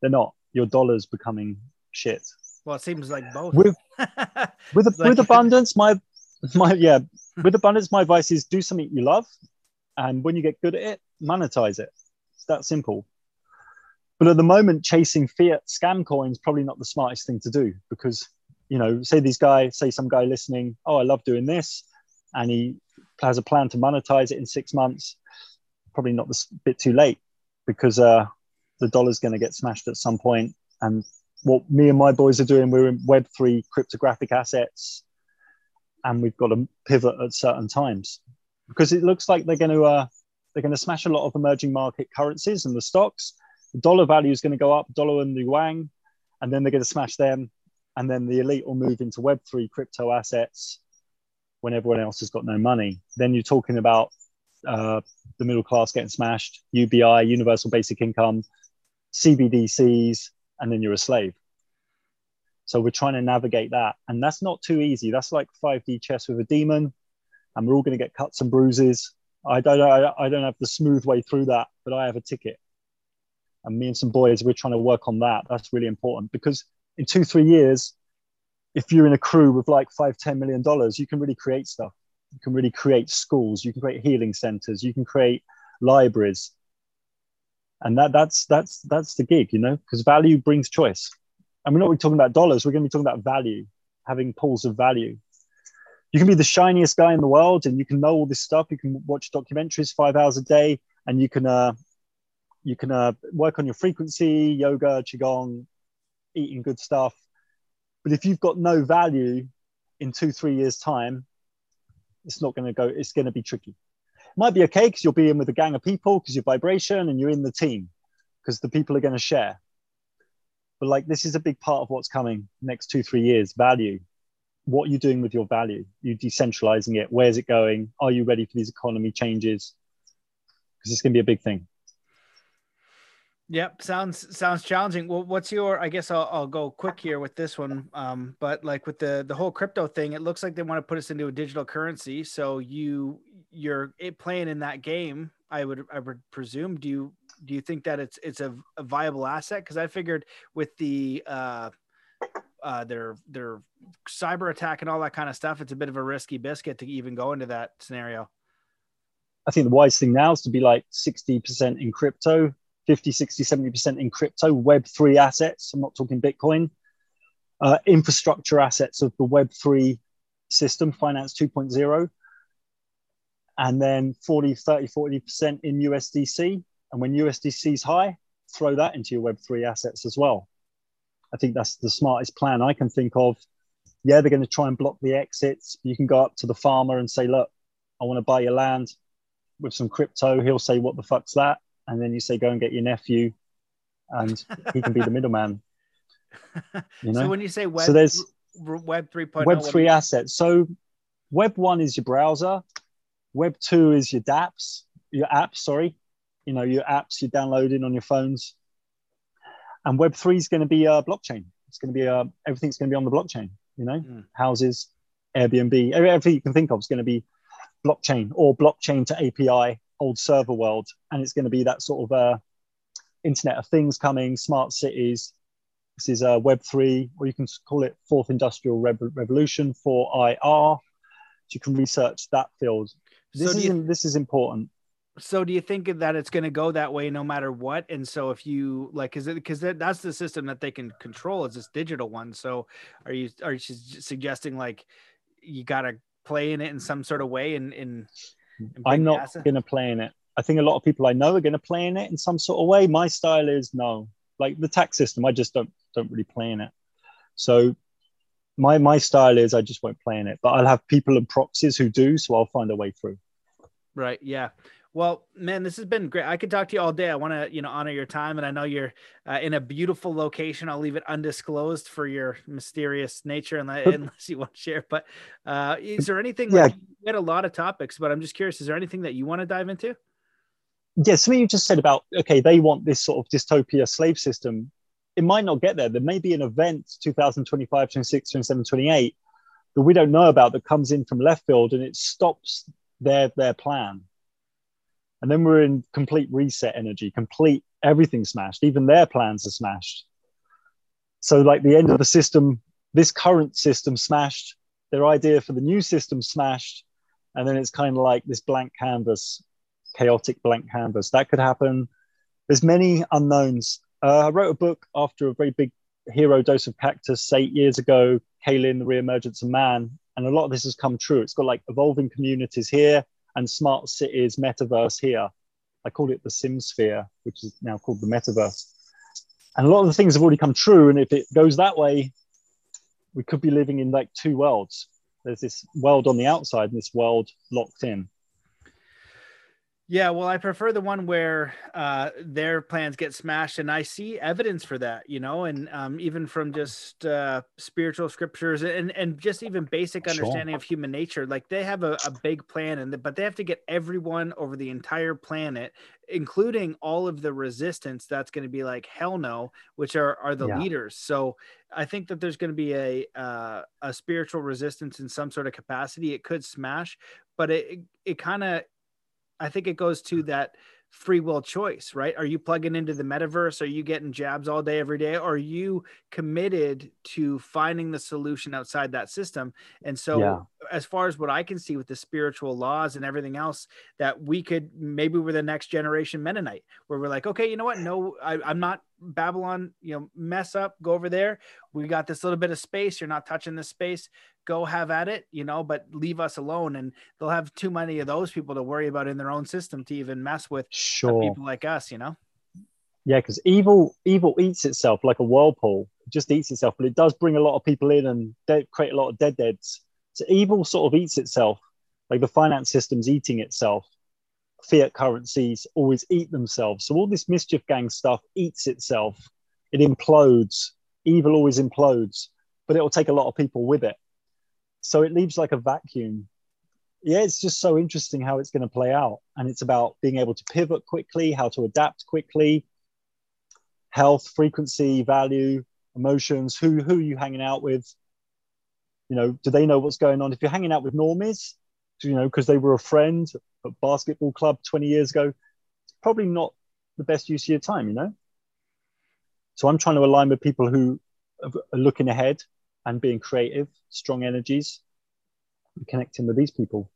[SPEAKER 2] They're not. Your dollar's becoming shit.
[SPEAKER 1] Well, it seems like both.
[SPEAKER 2] With, with, like... with abundance, my my yeah with abundance my advice is do something you love and when you get good at it monetize it it's that simple but at the moment chasing fiat scam coins probably not the smartest thing to do because you know say these guy, say some guy listening oh i love doing this and he has a plan to monetize it in six months probably not a bit too late because uh, the dollar's going to get smashed at some point. and what me and my boys are doing we're in web3 cryptographic assets and we've got to pivot at certain times because it looks like they're going to uh, they're going to smash a lot of emerging market currencies and the stocks. Dollar value is going to go up, dollar and the yuan, and then they're going to smash them, and then the elite will move into Web three crypto assets when everyone else has got no money. Then you're talking about uh, the middle class getting smashed, UBI, universal basic income, CBDCs, and then you're a slave. So we're trying to navigate that. And that's not too easy. That's like 5D chess with a demon. And we're all going to get cuts and bruises. I don't I, I don't have the smooth way through that, but I have a ticket. And me and some boys, we're trying to work on that. That's really important because in two, three years, if you're in a crew with like five, ten million dollars, you can really create stuff. You can really create schools, you can create healing centers, you can create libraries. And that that's that's that's the gig, you know, because value brings choice and we're not really talking about dollars we're going to be talking about value having pools of value you can be the shiniest guy in the world and you can know all this stuff you can watch documentaries five hours a day and you can uh, you can uh, work on your frequency yoga qigong eating good stuff. But if you've got no value in two three years time it's not going to go it's going to be tricky. It might be okay because you'll be in with a gang of people because you're vibration and you're in the team because the people are going to share. But like this is a big part of what's coming next two three years value. What are you doing with your value you decentralizing it where's it going are you ready for these economy changes? Because it's going to be a big thing
[SPEAKER 1] Yep, sounds sounds challenging. Well, what's your? I guess I'll, I'll go quick here with this one. Um, but like with the the whole crypto thing, it looks like they want to put us into a digital currency. So you you're playing in that game. I would I would presume. Do you do you think that it's it's a, a viable asset? Because I figured with the uh, uh, their their cyber attack and all that kind of stuff, it's a bit of a risky biscuit to even go into that scenario.
[SPEAKER 2] I think the wise thing now is to be like 60% in crypto, 50, 60, 70% in crypto, Web3 assets. I'm not talking Bitcoin, uh, infrastructure assets of the Web3 system, Finance 2.0. And then 40, 30, 40% in USDC. And when USDC is high, throw that into your Web3 assets as well. I think that's the smartest plan I can think of. Yeah, they're going to try and block the exits. You can go up to the farmer and say, look, I want to buy your land with some crypto. He'll say, what the fuck's that? And then you say, go and get your nephew and he can be the middleman.
[SPEAKER 1] You know? So when you say web,
[SPEAKER 2] so there's
[SPEAKER 1] web 3.0,
[SPEAKER 2] web 3 assets. So web 1 is your browser. Web 2 is your dApps, your apps, sorry. You know, your apps you're downloading on your phones and Web three is going to be a blockchain. It's going to be a everything's going to be on the blockchain. You know, mm. houses, Airbnb, everything you can think of is going to be blockchain or blockchain to API, old server world, and it's going to be that sort of uh, Internet of Things coming, smart cities. This is uh, Web three, or you can call it Fourth Industrial Revolution for IR. So you can research that field. This so is you, this is important
[SPEAKER 1] so do you think that it's going to go that way no matter what and so if you like is it because that's the system that they can control is this digital one so are you are you suggesting like you got to play in it in some sort of way and in,
[SPEAKER 2] in i'm not going to play in it. I think a lot of people i know are going to play in it in some sort of way. My style is no. Like the tax system i just don't don't really play in it. So my my style is i just won't play in it but i'll have people and proxies who do so i'll find a way through.
[SPEAKER 1] Right yeah well, man, this has been great. I could talk to you all day. I want to, you know, honor your time, and I know you're uh, in a beautiful location. I'll leave it undisclosed for your mysterious nature, unless, unless you want to share. But uh, is there anything? Yeah, like, we had a lot of topics, but I'm just curious. Is there anything that you want to dive into?
[SPEAKER 2] Yeah, something you just said about okay, they want this sort of dystopia slave system. It might not get there. There may be an event 2025, 26, 27, 28 that we don't know about that comes in from left field and it stops their their plan and then we're in complete reset energy, complete everything smashed. Even their plans are smashed. So, like the end of the system, this current system smashed, their idea for the new system smashed. And then it's kind of like this blank canvas, chaotic blank canvas. That could happen. There's many unknowns. Uh, I wrote a book after a very big hero dose of cactus eight years ago, Kalen, the reemergence of man. And a lot of this has come true. It's got like evolving communities here, and smart cities metaverse here. I called it the SimSphere, which is now called the metaverse. And a lot of the things have already come true. And if it goes that way, we could be living in like two worlds. There's this world on the outside and this world locked in.
[SPEAKER 1] Yeah, well, I prefer the one where uh, their plans get smashed, and I see evidence for that, you know, and um, even from just uh, spiritual scriptures and and just even basic understanding sure. of human nature. Like they have a, a big plan, and but they have to get everyone over the entire planet, including all of the resistance. That's going to be like hell no, which are are the yeah. leaders. So I think that there's going to be a uh, a spiritual resistance in some sort of capacity. It could smash, but it it kind of I think it goes to that free will choice, right? Are you plugging into the metaverse? Are you getting jabs all day, every day? Or are you committed to finding the solution outside that system? And so, yeah. as far as what I can see with the spiritual laws and everything else, that we could maybe we're the next generation Mennonite, where we're like, okay, you know what? No, I, I'm not Babylon, you know, mess up, go over there. We got this little bit of space. You're not touching this space. Go have at it, you know, but leave us alone. And they'll have too many of those people to worry about in their own system to even mess with
[SPEAKER 2] sure.
[SPEAKER 1] people like us, you know?
[SPEAKER 2] Yeah, because evil evil eats itself like a whirlpool. It just eats itself, but it does bring a lot of people in and de- create a lot of dead deads. So evil sort of eats itself, like the finance system's eating itself fiat currencies always eat themselves. So all this mischief gang stuff eats itself. It implodes. Evil always implodes, but it will take a lot of people with it. So it leaves like a vacuum. Yeah, it's just so interesting how it's going to play out. And it's about being able to pivot quickly, how to adapt quickly, health, frequency, value, emotions, who who are you hanging out with? You know, do they know what's going on? If you're hanging out with normies, you know, because they were a friend at basketball club 20 years ago, it's probably not the best use of your time, you know? So I'm trying to align with people who are looking ahead and being creative, strong energies, and connecting with these people.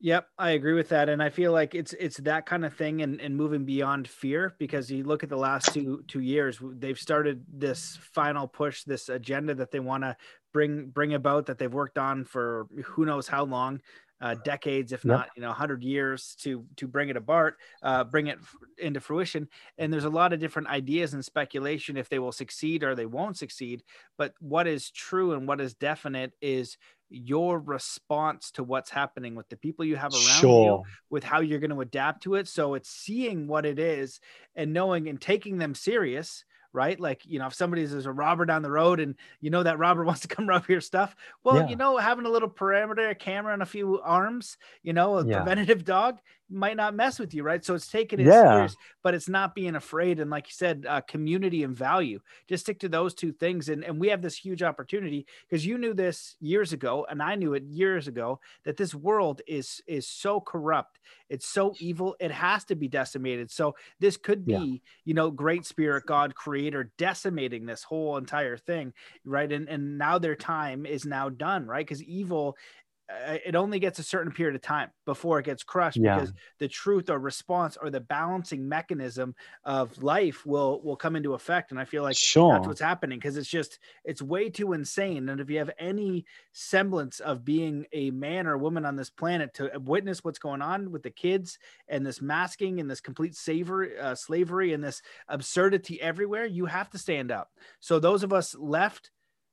[SPEAKER 1] Yep, I agree with that, and I feel like it's it's that kind of thing, and, and moving beyond fear. Because you look at the last two two years, they've started this final push, this agenda that they want to bring bring about that they've worked on for who knows how long, uh, decades, if not you know, hundred years to to bring it apart, uh, bring it into fruition. And there's a lot of different ideas and speculation if they will succeed or they won't succeed. But what is true and what is definite is your response to what's happening with the people you have around sure. you, with how you're going to adapt to it. So it's seeing what it is and knowing and taking them serious right? Like, you know, if somebody's there's a robber down the road and you know that robber wants to come rob your stuff, well, yeah. you know, having a little parameter, a camera, and a few arms, you know, a yeah. preventative dog might not mess with you, right? So it's taking it yeah. serious, but it's not being afraid. And like you said, uh, community and value. Just stick to those two things. And and we have this huge opportunity because you knew this years ago, and I knew it years ago that this world is is so corrupt, it's so evil, it has to be decimated. So this could be, yeah. you know, great spirit, God, creator, decimating this whole entire thing, right? And and now their time is now done, right? Because evil it only gets a certain period of time before it gets crushed yeah. because the truth or response or the balancing mechanism of life will will come into effect and i feel like sure. that's what's happening because it's just it's way too insane and if you have any semblance of being a man or woman on this planet to witness what's going on with the kids and this masking and this complete slavery uh, slavery and this absurdity everywhere you have to stand up so those of us left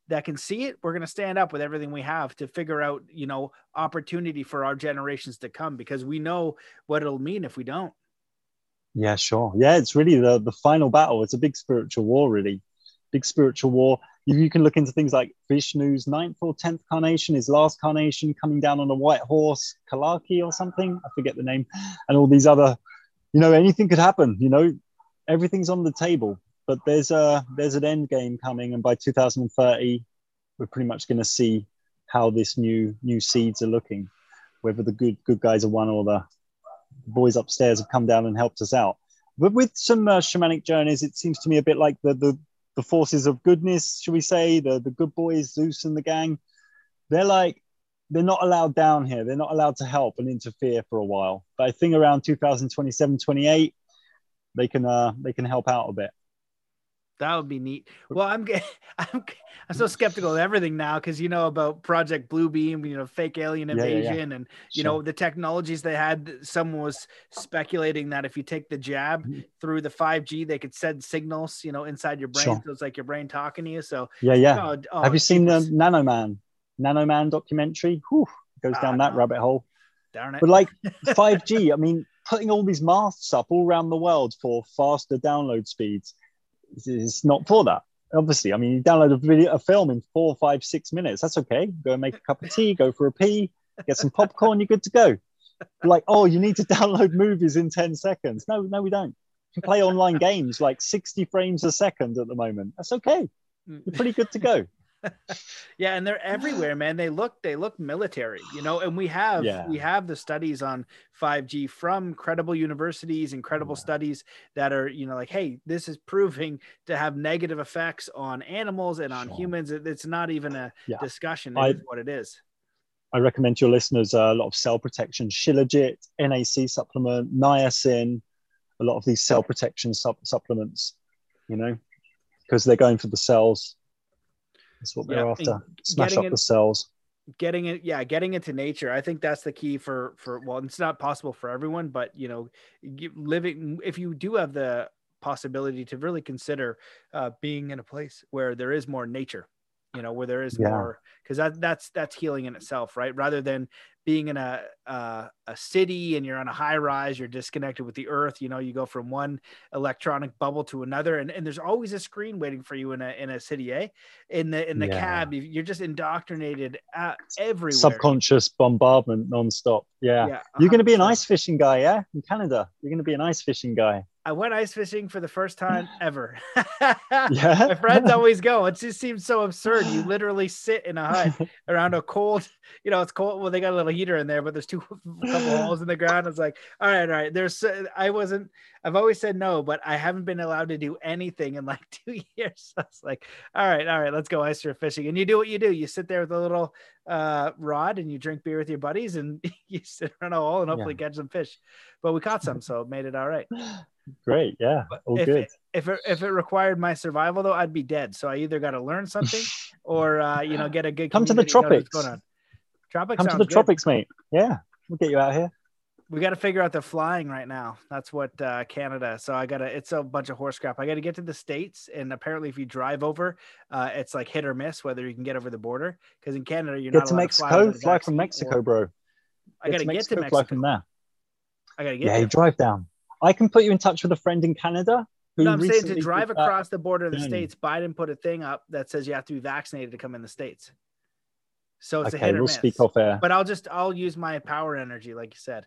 [SPEAKER 1] that can see it, we're going to stand up with everything we have to figure out, you know, opportunity for our generations to come because we know what it'll mean if we don't.
[SPEAKER 2] Yeah, sure. Yeah, it's really the the final battle. It's a big spiritual war, really. Big spiritual war. You, you can look into things like Vishnu's ninth or tenth carnation, his last carnation, coming down on a white horse, Kalaki or something. I forget the name, and all these other. You know, anything could happen. You know, everything's on the table but there's a there's an end game coming, and by 2030, we're pretty much going to see how this new new seeds are looking, whether the good good guys are won or the boys upstairs have come down and helped us out. But with some uh, shamanic journeys, it seems to me a bit like the the the forces of goodness, should we say, the the good boys, Zeus and the gang. They're like they're not allowed down here. They're not allowed to help and interfere for a while. But I think around 2027, 28, they can uh, they can help out a bit.
[SPEAKER 1] That would be neat. Well, I'm I'm I'm so skeptical of everything now because you know about Project Bluebeam, you know, fake alien invasion, yeah, yeah, yeah. and you sure. know the technologies they had. Someone was speculating that if you take the jab mm-hmm. through the 5G, they could send signals, you know, inside your brain. Sure. So it's like your brain talking to you. So
[SPEAKER 2] yeah, yeah. Oh, oh, Have you seen the Nanoman, Nanoman documentary? Whew, goes down that rabbit hole.
[SPEAKER 1] Darn it.
[SPEAKER 2] But like 5G, I mean, putting all these masts up all around the world for faster download speeds it's not for that. Obviously, I mean, you download a video, a film in four, five, six minutes. That's okay. Go and make a cup of tea, go for a pee, get some popcorn. You're good to go. Like, oh, you need to download movies in ten seconds. No, no, we don't. You can play online games like 60 frames a second at the moment. That's okay. You're pretty good to go.
[SPEAKER 1] yeah, and they're everywhere, man. They look they look military, you know, and we have yeah. we have the studies on 5G from credible universities and credible yeah. studies that are, you know, like, hey, this is proving to have negative effects on animals and on sure. humans. It's not even a yeah. discussion. It what it is.
[SPEAKER 2] I recommend to your listeners a lot of cell protection, Shilajit, NAC supplement, niacin, a lot of these cell protection supplements, you know, because they're going for the cells that's what they're yeah, after. Smash up the cells.
[SPEAKER 1] Getting it, yeah, getting into nature. I think that's the key for for. Well, it's not possible for everyone, but you know, living if you do have the possibility to really consider uh, being in a place where there is more nature you know where there is yeah. more because that that's that's healing in itself right rather than being in a uh, a city and you're on a high rise you're disconnected with the earth you know you go from one electronic bubble to another. And, and there's always a screen waiting for you in a in a city eh? In the in the yeah. cab you're just indoctrinated at everywhere.
[SPEAKER 2] Subconscious bombardment nonstop. yeah, yeah you're going to be an ice fishing guy yeah? In canada you're going to be an ice fishing guy
[SPEAKER 1] I went ice fishing for the first time ever.
[SPEAKER 2] Yeah.
[SPEAKER 1] My friends always go. It just seems so absurd. You literally sit in a hut around a cold, you know, it's cold. Well, they got a little heater in there, but there's two couple holes in the ground. It's like, all right, all right. There's, I wasn't, I've always said no, but I haven't been allowed to do anything in like two years. So it's like, all right, all right, let's go ice fishing. And you do what you do. You sit there with a little uh, rod and you drink beer with your buddies and you sit around a hole and hopefully catch some fish. But we caught some, so it made it all right.
[SPEAKER 2] Great. Yeah. All
[SPEAKER 1] if
[SPEAKER 2] good.
[SPEAKER 1] It, if it, if it required my survival though, I'd be dead. So I either got to learn something or uh, you know get a good
[SPEAKER 2] Come to the
[SPEAKER 1] community, know what's
[SPEAKER 2] tropics.
[SPEAKER 1] Going on. Tropics
[SPEAKER 2] Come to the
[SPEAKER 1] good.
[SPEAKER 2] tropics, mate. Yeah. We'll get you out here.
[SPEAKER 1] We got to figure out the flying right now. That's what uh, Canada. So I got to. It's a bunch of horse crap. I got to get to the states, and apparently, if you drive over, uh, it's like hit or miss whether you can get over the border. Because in Canada, you're
[SPEAKER 2] Get
[SPEAKER 1] not
[SPEAKER 2] to
[SPEAKER 1] allowed
[SPEAKER 2] To
[SPEAKER 1] fly,
[SPEAKER 2] Fly from Mexico,
[SPEAKER 1] or-
[SPEAKER 2] bro.
[SPEAKER 1] I got to get to
[SPEAKER 2] Fly
[SPEAKER 1] Mexico.
[SPEAKER 2] from there.
[SPEAKER 1] I got to get
[SPEAKER 2] Yeah,
[SPEAKER 1] there.
[SPEAKER 2] you drive down. I can put you in touch with a friend in Canada. Who
[SPEAKER 1] No, I'm saying to drive across the border of the states, Biden put a thing up that says you have to be vaccinated to come in the states. So it's a hit or
[SPEAKER 2] we'll
[SPEAKER 1] miss.
[SPEAKER 2] speak off air.
[SPEAKER 1] But I'll just I'll use my power energy, like you said.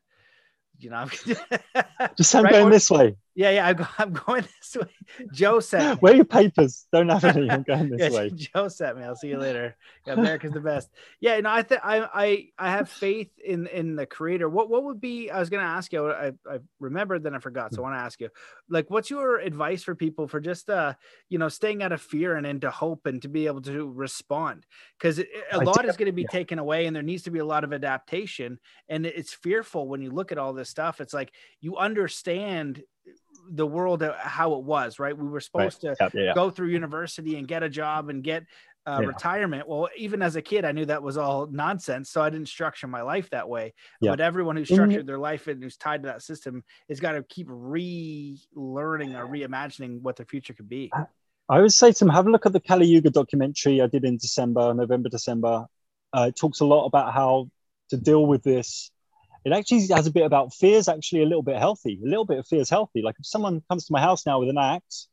[SPEAKER 1] You know, I'm
[SPEAKER 2] Just I'm
[SPEAKER 1] right,
[SPEAKER 2] going
[SPEAKER 1] or-
[SPEAKER 2] this way.
[SPEAKER 1] Yeah, yeah. I'm, go- I'm going this way. Joe said.
[SPEAKER 2] Where are your papers? Don't have any. I'm going this
[SPEAKER 1] Yeah,
[SPEAKER 2] way.
[SPEAKER 1] Joe sent me. I'll see you later. Yeah, America's the best. Yeah, no, I think I I I have faith in in the creator. What what would be? I was gonna ask you. I I remembered, then I forgot. So I want to ask you, like, what's your advice for people for just uh you know staying out of fear and into hope and to be able to respond because a lot is going to be
[SPEAKER 2] yeah.
[SPEAKER 1] taken away and there needs to be a lot of adaptation and it's fearful when you look at all this stuff. It's like you understand the world uh, how it was, right? We were supposed to
[SPEAKER 2] Yeah, yeah,
[SPEAKER 1] go through university and get a job and get uh,
[SPEAKER 2] Yeah.
[SPEAKER 1] retirement. Well, even as a kid, I knew that was all nonsense. So I didn't structure my life that way.
[SPEAKER 2] Yeah.
[SPEAKER 1] But everyone who structured their life and who's tied to that system has got to keep relearning or reimagining what their future could be.
[SPEAKER 2] I would say to them, have a look at the Kali Yuga documentary I did in December, November, December. Uh, it talks a lot about how to deal with this. It actually has a bit about fears actually a little bit healthy. A little bit of fear is healthy. Like if someone comes to my house now with an axe,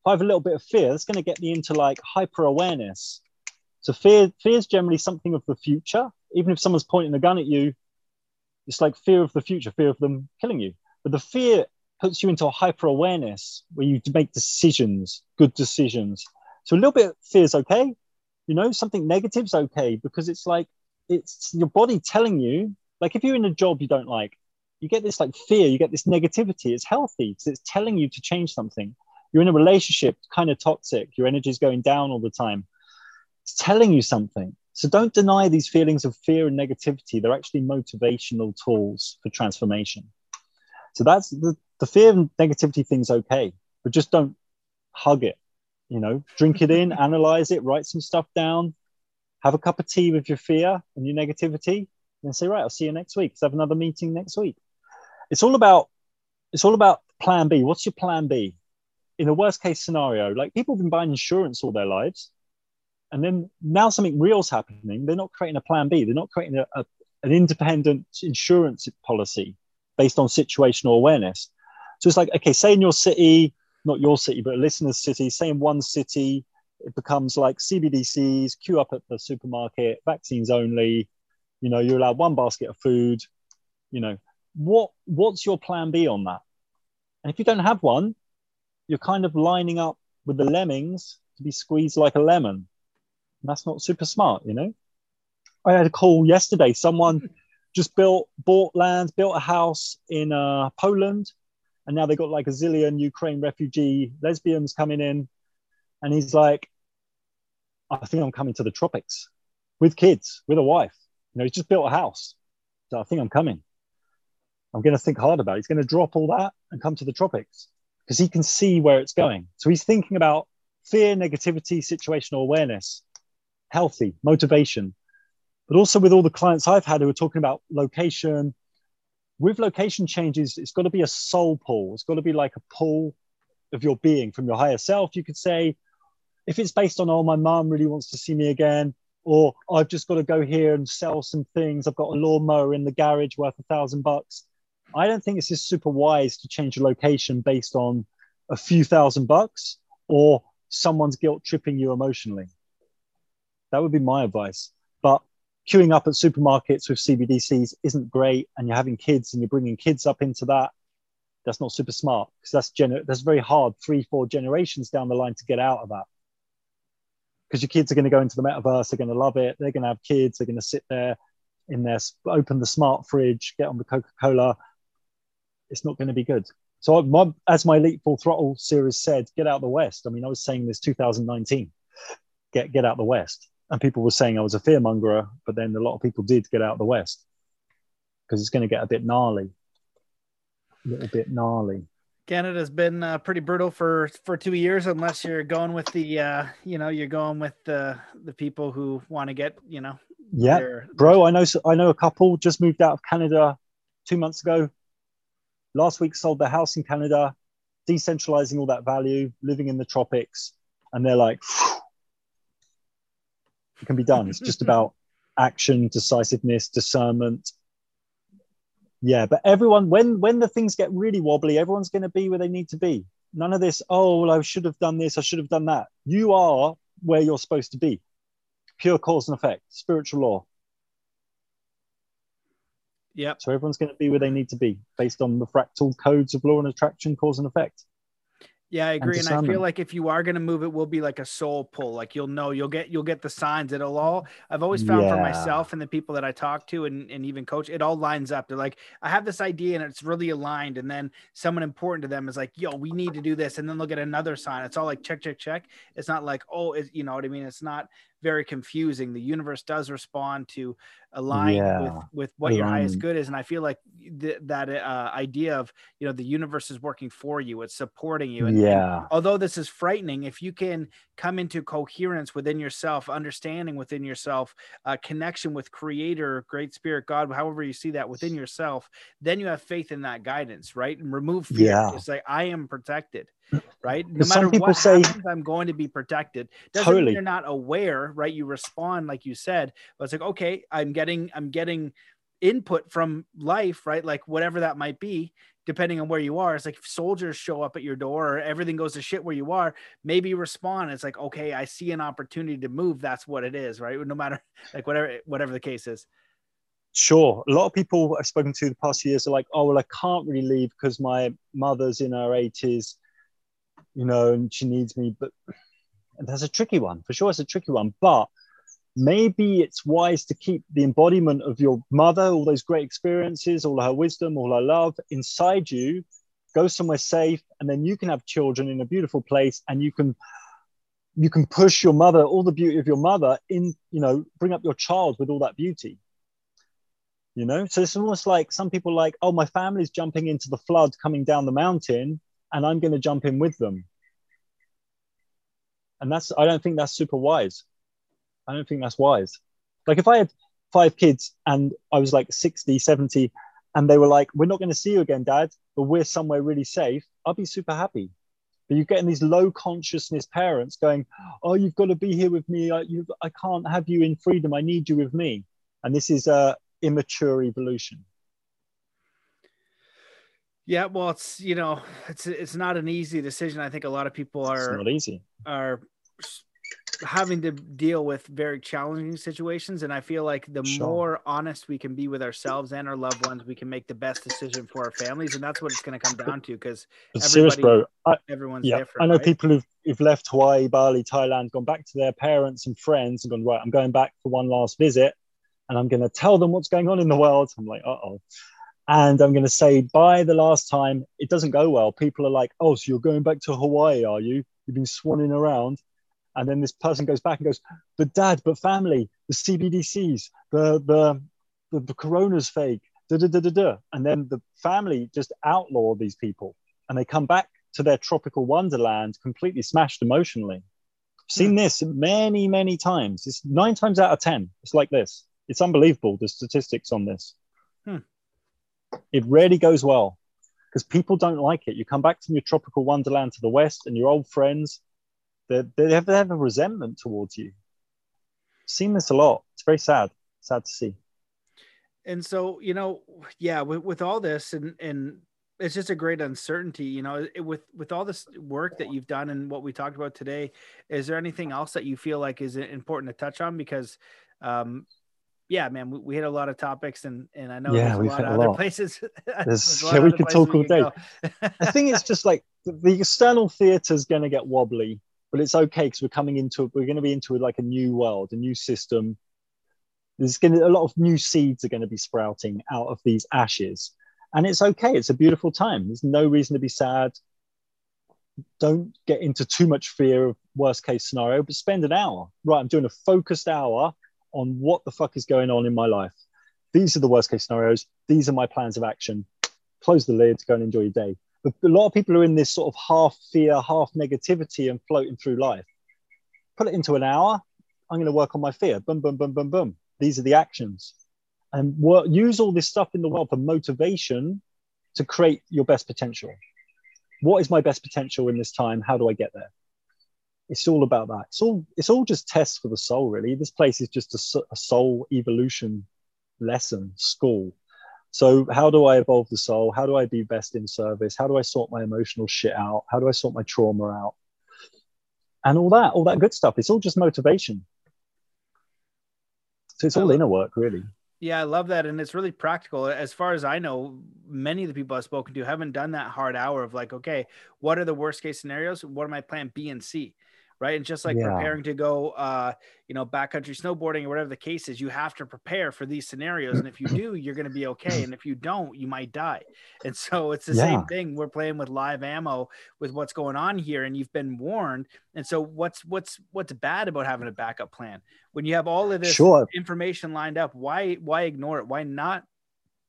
[SPEAKER 2] if I have a little bit of fear, that's going to get me into like hyper awareness. So fear, fear is generally something of the future. Even if someone's pointing a gun at you, it's like fear of the future, fear of them killing you. But the fear puts you into a hyper awareness where you make decisions, good decisions. So a little bit of fear is okay. You know, something negative is okay because it's like it's your body telling you, like if you're in a job you don't like, you get this like fear, you get this negativity. It's healthy because it's telling you to change something. You're in a relationship, kind of toxic, your energy is going down all the time. It's telling you something. So don't deny these feelings of fear and negativity. They're actually motivational tools for transformation. So that's the, the fear and negativity thing's okay, but just don't hug it. You know, drink it in, analyze it, write some stuff down, have a cup of tea with your fear and your negativity, and say, right, I'll see you next week. Let's have another meeting next week. It's all about it's all about plan B. What's your plan B? In a worst case scenario, like people have been buying insurance all their lives, and then now something real's happening. They're not creating a plan B. They're not creating a, a, an independent insurance policy based on situational awareness. So it's like, okay, say in your city, not your city, but a listener's city, say in one city, it becomes like CBDCs, queue up at the supermarket, vaccines only, you know, you're allowed one basket of food, you know, what what's your plan B on that? And if you don't have one, you're kind of lining up with the lemmings to be squeezed like a lemon. And that's not super smart, you know. I had a call yesterday. Someone just built, bought land, built a house in uh, Poland, and now they got like a zillion Ukraine refugee lesbians coming in. And he's like, I think I'm coming to the tropics with kids, with a wife. You know, he's just built a house. So I think I'm coming. I'm going to think hard about it. He's going to drop all that and come to the tropics because he can see where it's going. So he's thinking about fear, negativity, situational awareness, healthy, motivation. But also with all the clients I've had who are talking about location, with location changes, it's got to be a soul pull. It's got to be like a pull of your being from your higher self. You could say, if it's based on, oh, my mom really wants to see me again, or I've just got to go here and sell some things. I've got a lawnmower in the garage worth a thousand bucks. I don't think it's just super wise to change your location based on a few thousand bucks or someone's guilt tripping you emotionally. That would be my advice. But queuing up at supermarkets with CBDCs isn't great, and you're having kids and you're bringing kids up into that. That's not super smart because that's gener- that's very hard three, four generations down the line to get out of that. Because your kids are going to go into the metaverse, they're going to love it, they're going to have kids, they're going to sit there in there, open the smart fridge, get on the Coca Cola. It's not going to be good. So, my, as my Elite Full Throttle series said, get out the West. I mean, I was saying this 2019, get get out the West, and people were saying I was a fearmonger, but then a lot of people did get out the West because it's going to get a bit gnarly, a little bit gnarly.
[SPEAKER 1] Canada's been uh, pretty brutal for for two years, unless you're going with the, uh, you know, you're going with the the people who want to get, you know.
[SPEAKER 2] Yeah, their, bro. I know. I know a couple just moved out of Canada two months ago. Last week sold their house in Canada, decentralizing all that value, living in the tropics, and they're like, it can be done. It's just about action, decisiveness, discernment, yeah, but everyone, when when the things get really wobbly, everyone's going to be where they need to be. None of this. Oh, well, I should have done this. I should have done that. You are where you're supposed to be. Pure cause and effect, spiritual law.
[SPEAKER 1] Yeah.
[SPEAKER 2] So everyone's going to be where they need to be based on the fractal codes of law and attraction, cause and effect.
[SPEAKER 1] Yeah, I agree. And, and I feel like if you are going to move, it will be like a soul pull. Like you'll know, you'll get, you'll get the signs. It'll all, I've always found yeah. for myself and the people that I talk to and, and even coach, it all lines up. They're like, I have this idea and it's really aligned. And then someone important to them is like, yo, we need to do this. And then look at another sign. It's all like check, check, check. It's not like, oh, it's, you know what I mean? It's not very confusing. The universe does respond to align yeah. with with what your highest good is, and I feel like th- that uh, idea of you know the universe is working for you, it's supporting you. And,
[SPEAKER 2] yeah.
[SPEAKER 1] And although this is frightening, if you can come into coherence within yourself, understanding within yourself, uh, connection with Creator, Great Spirit, God, however you see that within yourself, then you have faith in that guidance, right? And remove fear. Yeah. It's like I am protected right? No matter what say, happens, I'm going to be protected. Doesn't totally. mean you're not aware, right? You respond like you said, but it's like, okay, I'm getting, I'm getting input from life, right? Like whatever that might be, depending on where you are. It's like if soldiers show up at your door or everything goes to shit where you are, maybe respond. It's like, okay, I see an opportunity to move. That's what it is, right? No matter like whatever, whatever the case is.
[SPEAKER 2] Sure. A lot of people I've spoken to the past years are like, oh, well, I can't really leave because my mother's in her 80s you know, and she needs me. But that's a tricky one for sure. It's a tricky one, but maybe it's wise to keep the embodiment of your mother, all those great experiences, all her wisdom, all her love inside you. Go somewhere safe, and then you can have children in a beautiful place, and you can you can push your mother, all the beauty of your mother, in you know, bring up your child with all that beauty. You know, so it's almost like some people like, oh, my family's jumping into the flood coming down the mountain and I'm going to jump in with them. And that's, I don't think that's super wise. I don't think that's wise. Like if I had five kids and I was like 60, 70, and they were like, we're not going to see you again, dad, but we're somewhere really safe, I'll be super happy. But you're getting these low consciousness parents going, oh, you've got to be here with me. I, I can't have you in freedom. I need you with me. And this is a immature evolution.
[SPEAKER 1] Yeah, well, it's you know, it's it's not an easy decision. I think a lot of people are
[SPEAKER 2] it's not easy
[SPEAKER 1] are having to deal with very challenging situations, and I feel like the sure. more honest we can be with ourselves and our loved ones, we can make the best decision for our families, and that's what it's going to come down to. Because
[SPEAKER 2] serious, bro, I,
[SPEAKER 1] everyone's yeah, different.
[SPEAKER 2] I know
[SPEAKER 1] right?
[SPEAKER 2] people who've, who've left Hawaii, Bali, Thailand, gone back to their parents and friends, and gone right. I'm going back for one last visit, and I'm going to tell them what's going on in the world. I'm like, uh oh and I'm going to say, by the last time, it doesn't go well. People are like, oh, so you're going back to Hawaii, are you? You've been swanning around. And then this person goes back and goes, but dad, but family, the CBDCs, the, the, the, the corona's fake, da, da, da, da, da. And then the family just outlaw these people and they come back to their tropical wonderland completely smashed emotionally. I've seen hmm. this many, many times. It's nine times out of 10. It's like this. It's unbelievable, the statistics on this. It rarely goes well because people don't like it. You come back from your tropical wonderland to the west, and your old friends, they they have, they have a resentment towards you. I've seen this a lot. It's very sad. Sad to see.
[SPEAKER 1] And so, you know, yeah, with, with all this, and and it's just a great uncertainty. You know, it, with with all this work that you've done and what we talked about today, is there anything else that you feel like is important to touch on? Because um, yeah, man, we, we, hit a lot of topics, and and I know
[SPEAKER 2] yeah,
[SPEAKER 1] there's a lot of other
[SPEAKER 2] lot.
[SPEAKER 1] places.
[SPEAKER 2] yeah, we could talk all day. I think it's just like the, the external theatre is going to get wobbly, but it's okay because we're coming into we're going to be into like a new world, a new system. There's going to a lot of new seeds are going to be sprouting out of these ashes, and it's okay. It's a beautiful time. There's no reason to be sad. Don't get into too much fear of worst case scenario, but spend an hour. Right, I'm doing a focused hour on what the fuck is going on in my life. These are the worst case scenarios. These are my plans of action. Close the lid, to go and enjoy your day. But a lot of people are in this sort of half fear, half negativity and floating through life. Put it into an hour. I'm going to work on my fear. Boom, boom, boom, boom, boom. These are the actions. And work, use all this stuff in the world for motivation to create your best potential. What is my best potential in this time? How do I get there? It's all about that. It's all it's all just tests for the soul, really. This place is just a, a, soul evolution lesson school. So how do I evolve the soul? How do I be best in service? How do I sort my emotional shit out? How do I sort my trauma out? And all that, all that good stuff. It's all just motivation. So it's all inner work, really.
[SPEAKER 1] Yeah, I love that. And it's really practical. As far as I know, many of the people I've spoken to haven't done that hard hour of like, okay, what are the worst case scenarios? What are my plan B and C? Right? And just like yeah. preparing to go, uh, you know, backcountry snowboarding or whatever the case is, you have to prepare for these scenarios. And if you do, you're going to be okay. And if you don't, you might die. And so it's the yeah. same thing. We're playing with live ammo with what's going on here, and you've been warned. And so what's what's what's bad about having a backup plan when you have all of this sure. information lined up? Why why ignore it? Why not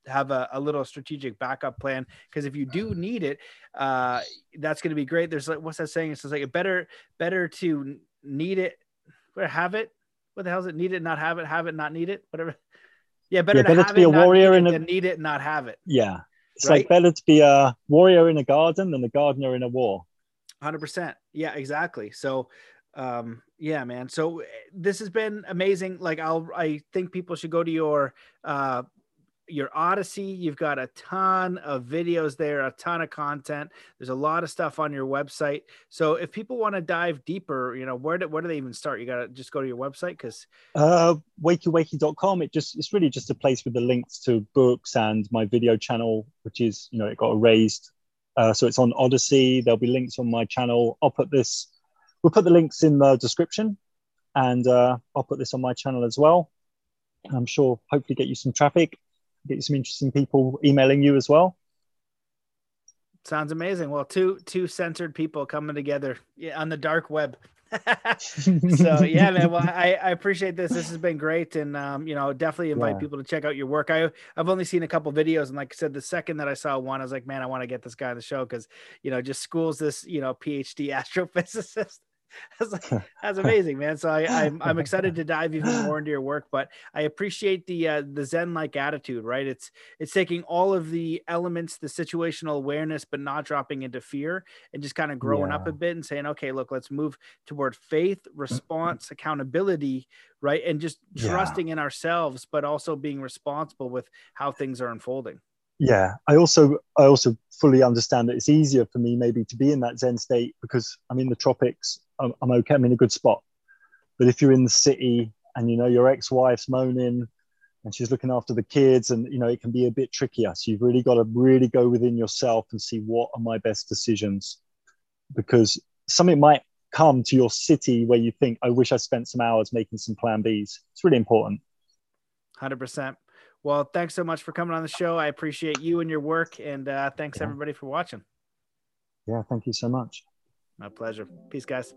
[SPEAKER 1] have a, a little strategic backup plan because if you do need it uh that's going to be great. There's like what's that saying? It's like a better better to need it or have it? What the hell is it? Need it not have it have it not need it? Whatever. Yeah better, yeah, better to, to be it, a warrior in a need it not have it.
[SPEAKER 2] Yeah. It's right? like better to be a warrior in a garden than a gardener in a war.
[SPEAKER 1] 100% yeah exactly. So um yeah man. So eh, this has been amazing. Like i'll i think people should go to your uh your Odysee. You've got a ton of videos there, a ton of content. There's a lot of stuff on your website. So if people want to dive deeper, you know, where do, where do they even start? You got to just go to your website because
[SPEAKER 2] uh, wakey It just it's really just a place with the links to books and my video channel, which is you know it got erased. Uh, so it's on Odysee. There'll be links on my channel. I'll put this. We'll put the links in the description, and uh, I'll put this on my channel as well. I'm sure hopefully get you some traffic get some interesting people emailing you as well.
[SPEAKER 1] Sounds amazing. Well, two two censored people coming together on the dark web. so yeah, man. Well, I, I appreciate this. This has been great, and um, you know, definitely invite yeah. people to check out your work. I I've only seen a couple videos, and like I said, the second that I saw one, I was like, man, I want to get this guy on the show because you know, just schools this you know PhD astrophysicist that's, like, that's amazing, man. So I, I'm, I'm excited to dive even more into your work, but I appreciate the uh, the Zen like attitude, right? It's it's taking all of the elements, the situational awareness, but not dropping into fear, and just kind of growing yeah. up a bit and saying, okay, look, let's move toward faith, response, accountability, right, and just trusting yeah. in ourselves, but also being responsible with how things are unfolding
[SPEAKER 2] yeah i also i also fully understand that it's easier for me maybe to be in that zen state because i'm in the tropics I'm, I'm okay i'm in a good spot. But if you're in the city and you know your ex-wife's moaning and she's looking after the kids and you know it can be a bit trickier. So you've really got to really go within yourself and see what are my best decisions. Because something might come to your city where you think i wish i spent some hours making some plan b's. It's really important.
[SPEAKER 1] 100% well, thanks so much for coming on the show. I appreciate you and your work, and uh, thanks yeah. everybody for watching.
[SPEAKER 2] Yeah, thank you so much.
[SPEAKER 1] My pleasure. Peace, guys.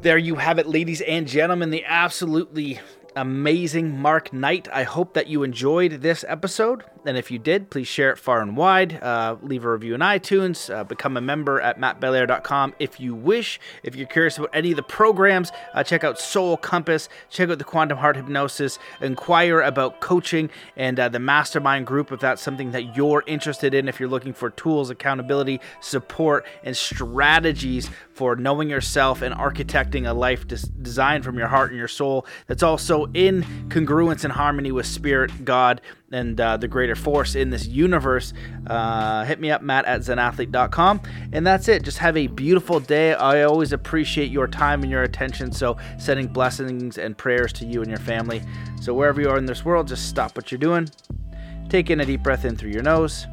[SPEAKER 1] There you have it, ladies and gentlemen. The absolutely amazing Mark Knight. I hope that you enjoyed this episode. And if you did, please share it far and wide. Uh, leave a review in iTunes. Uh, become a member at mattbelair.com if you wish. If you're curious about any of the programs, uh, check out Soul Compass, check out the Quantum Heart Hypnosis, inquire about coaching and uh, the mastermind group if that's something that you're interested in. If you're looking for tools, accountability, support, and strategies for knowing yourself and architecting a life des- designed from your heart and your soul that's also in congruence and harmony with Spirit, God, and uh, the greater force in this universe. Uh, hit me up, Matt at zenathlete.com. And that's it. Just have a beautiful day. I always appreciate your time and your attention. So, sending blessings and prayers to you and your family. So, wherever you are in this world, just stop what you're doing. Take in a deep breath in through your nose.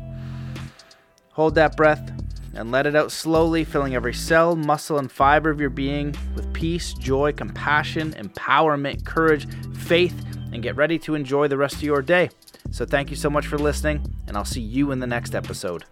[SPEAKER 1] Hold that breath and let it out slowly, filling every cell, muscle, and fiber of your being with peace, joy, compassion, empowerment, courage, faith, and get ready to enjoy the rest of your day. So, thank you so much for listening, and I'll see you in the next episode.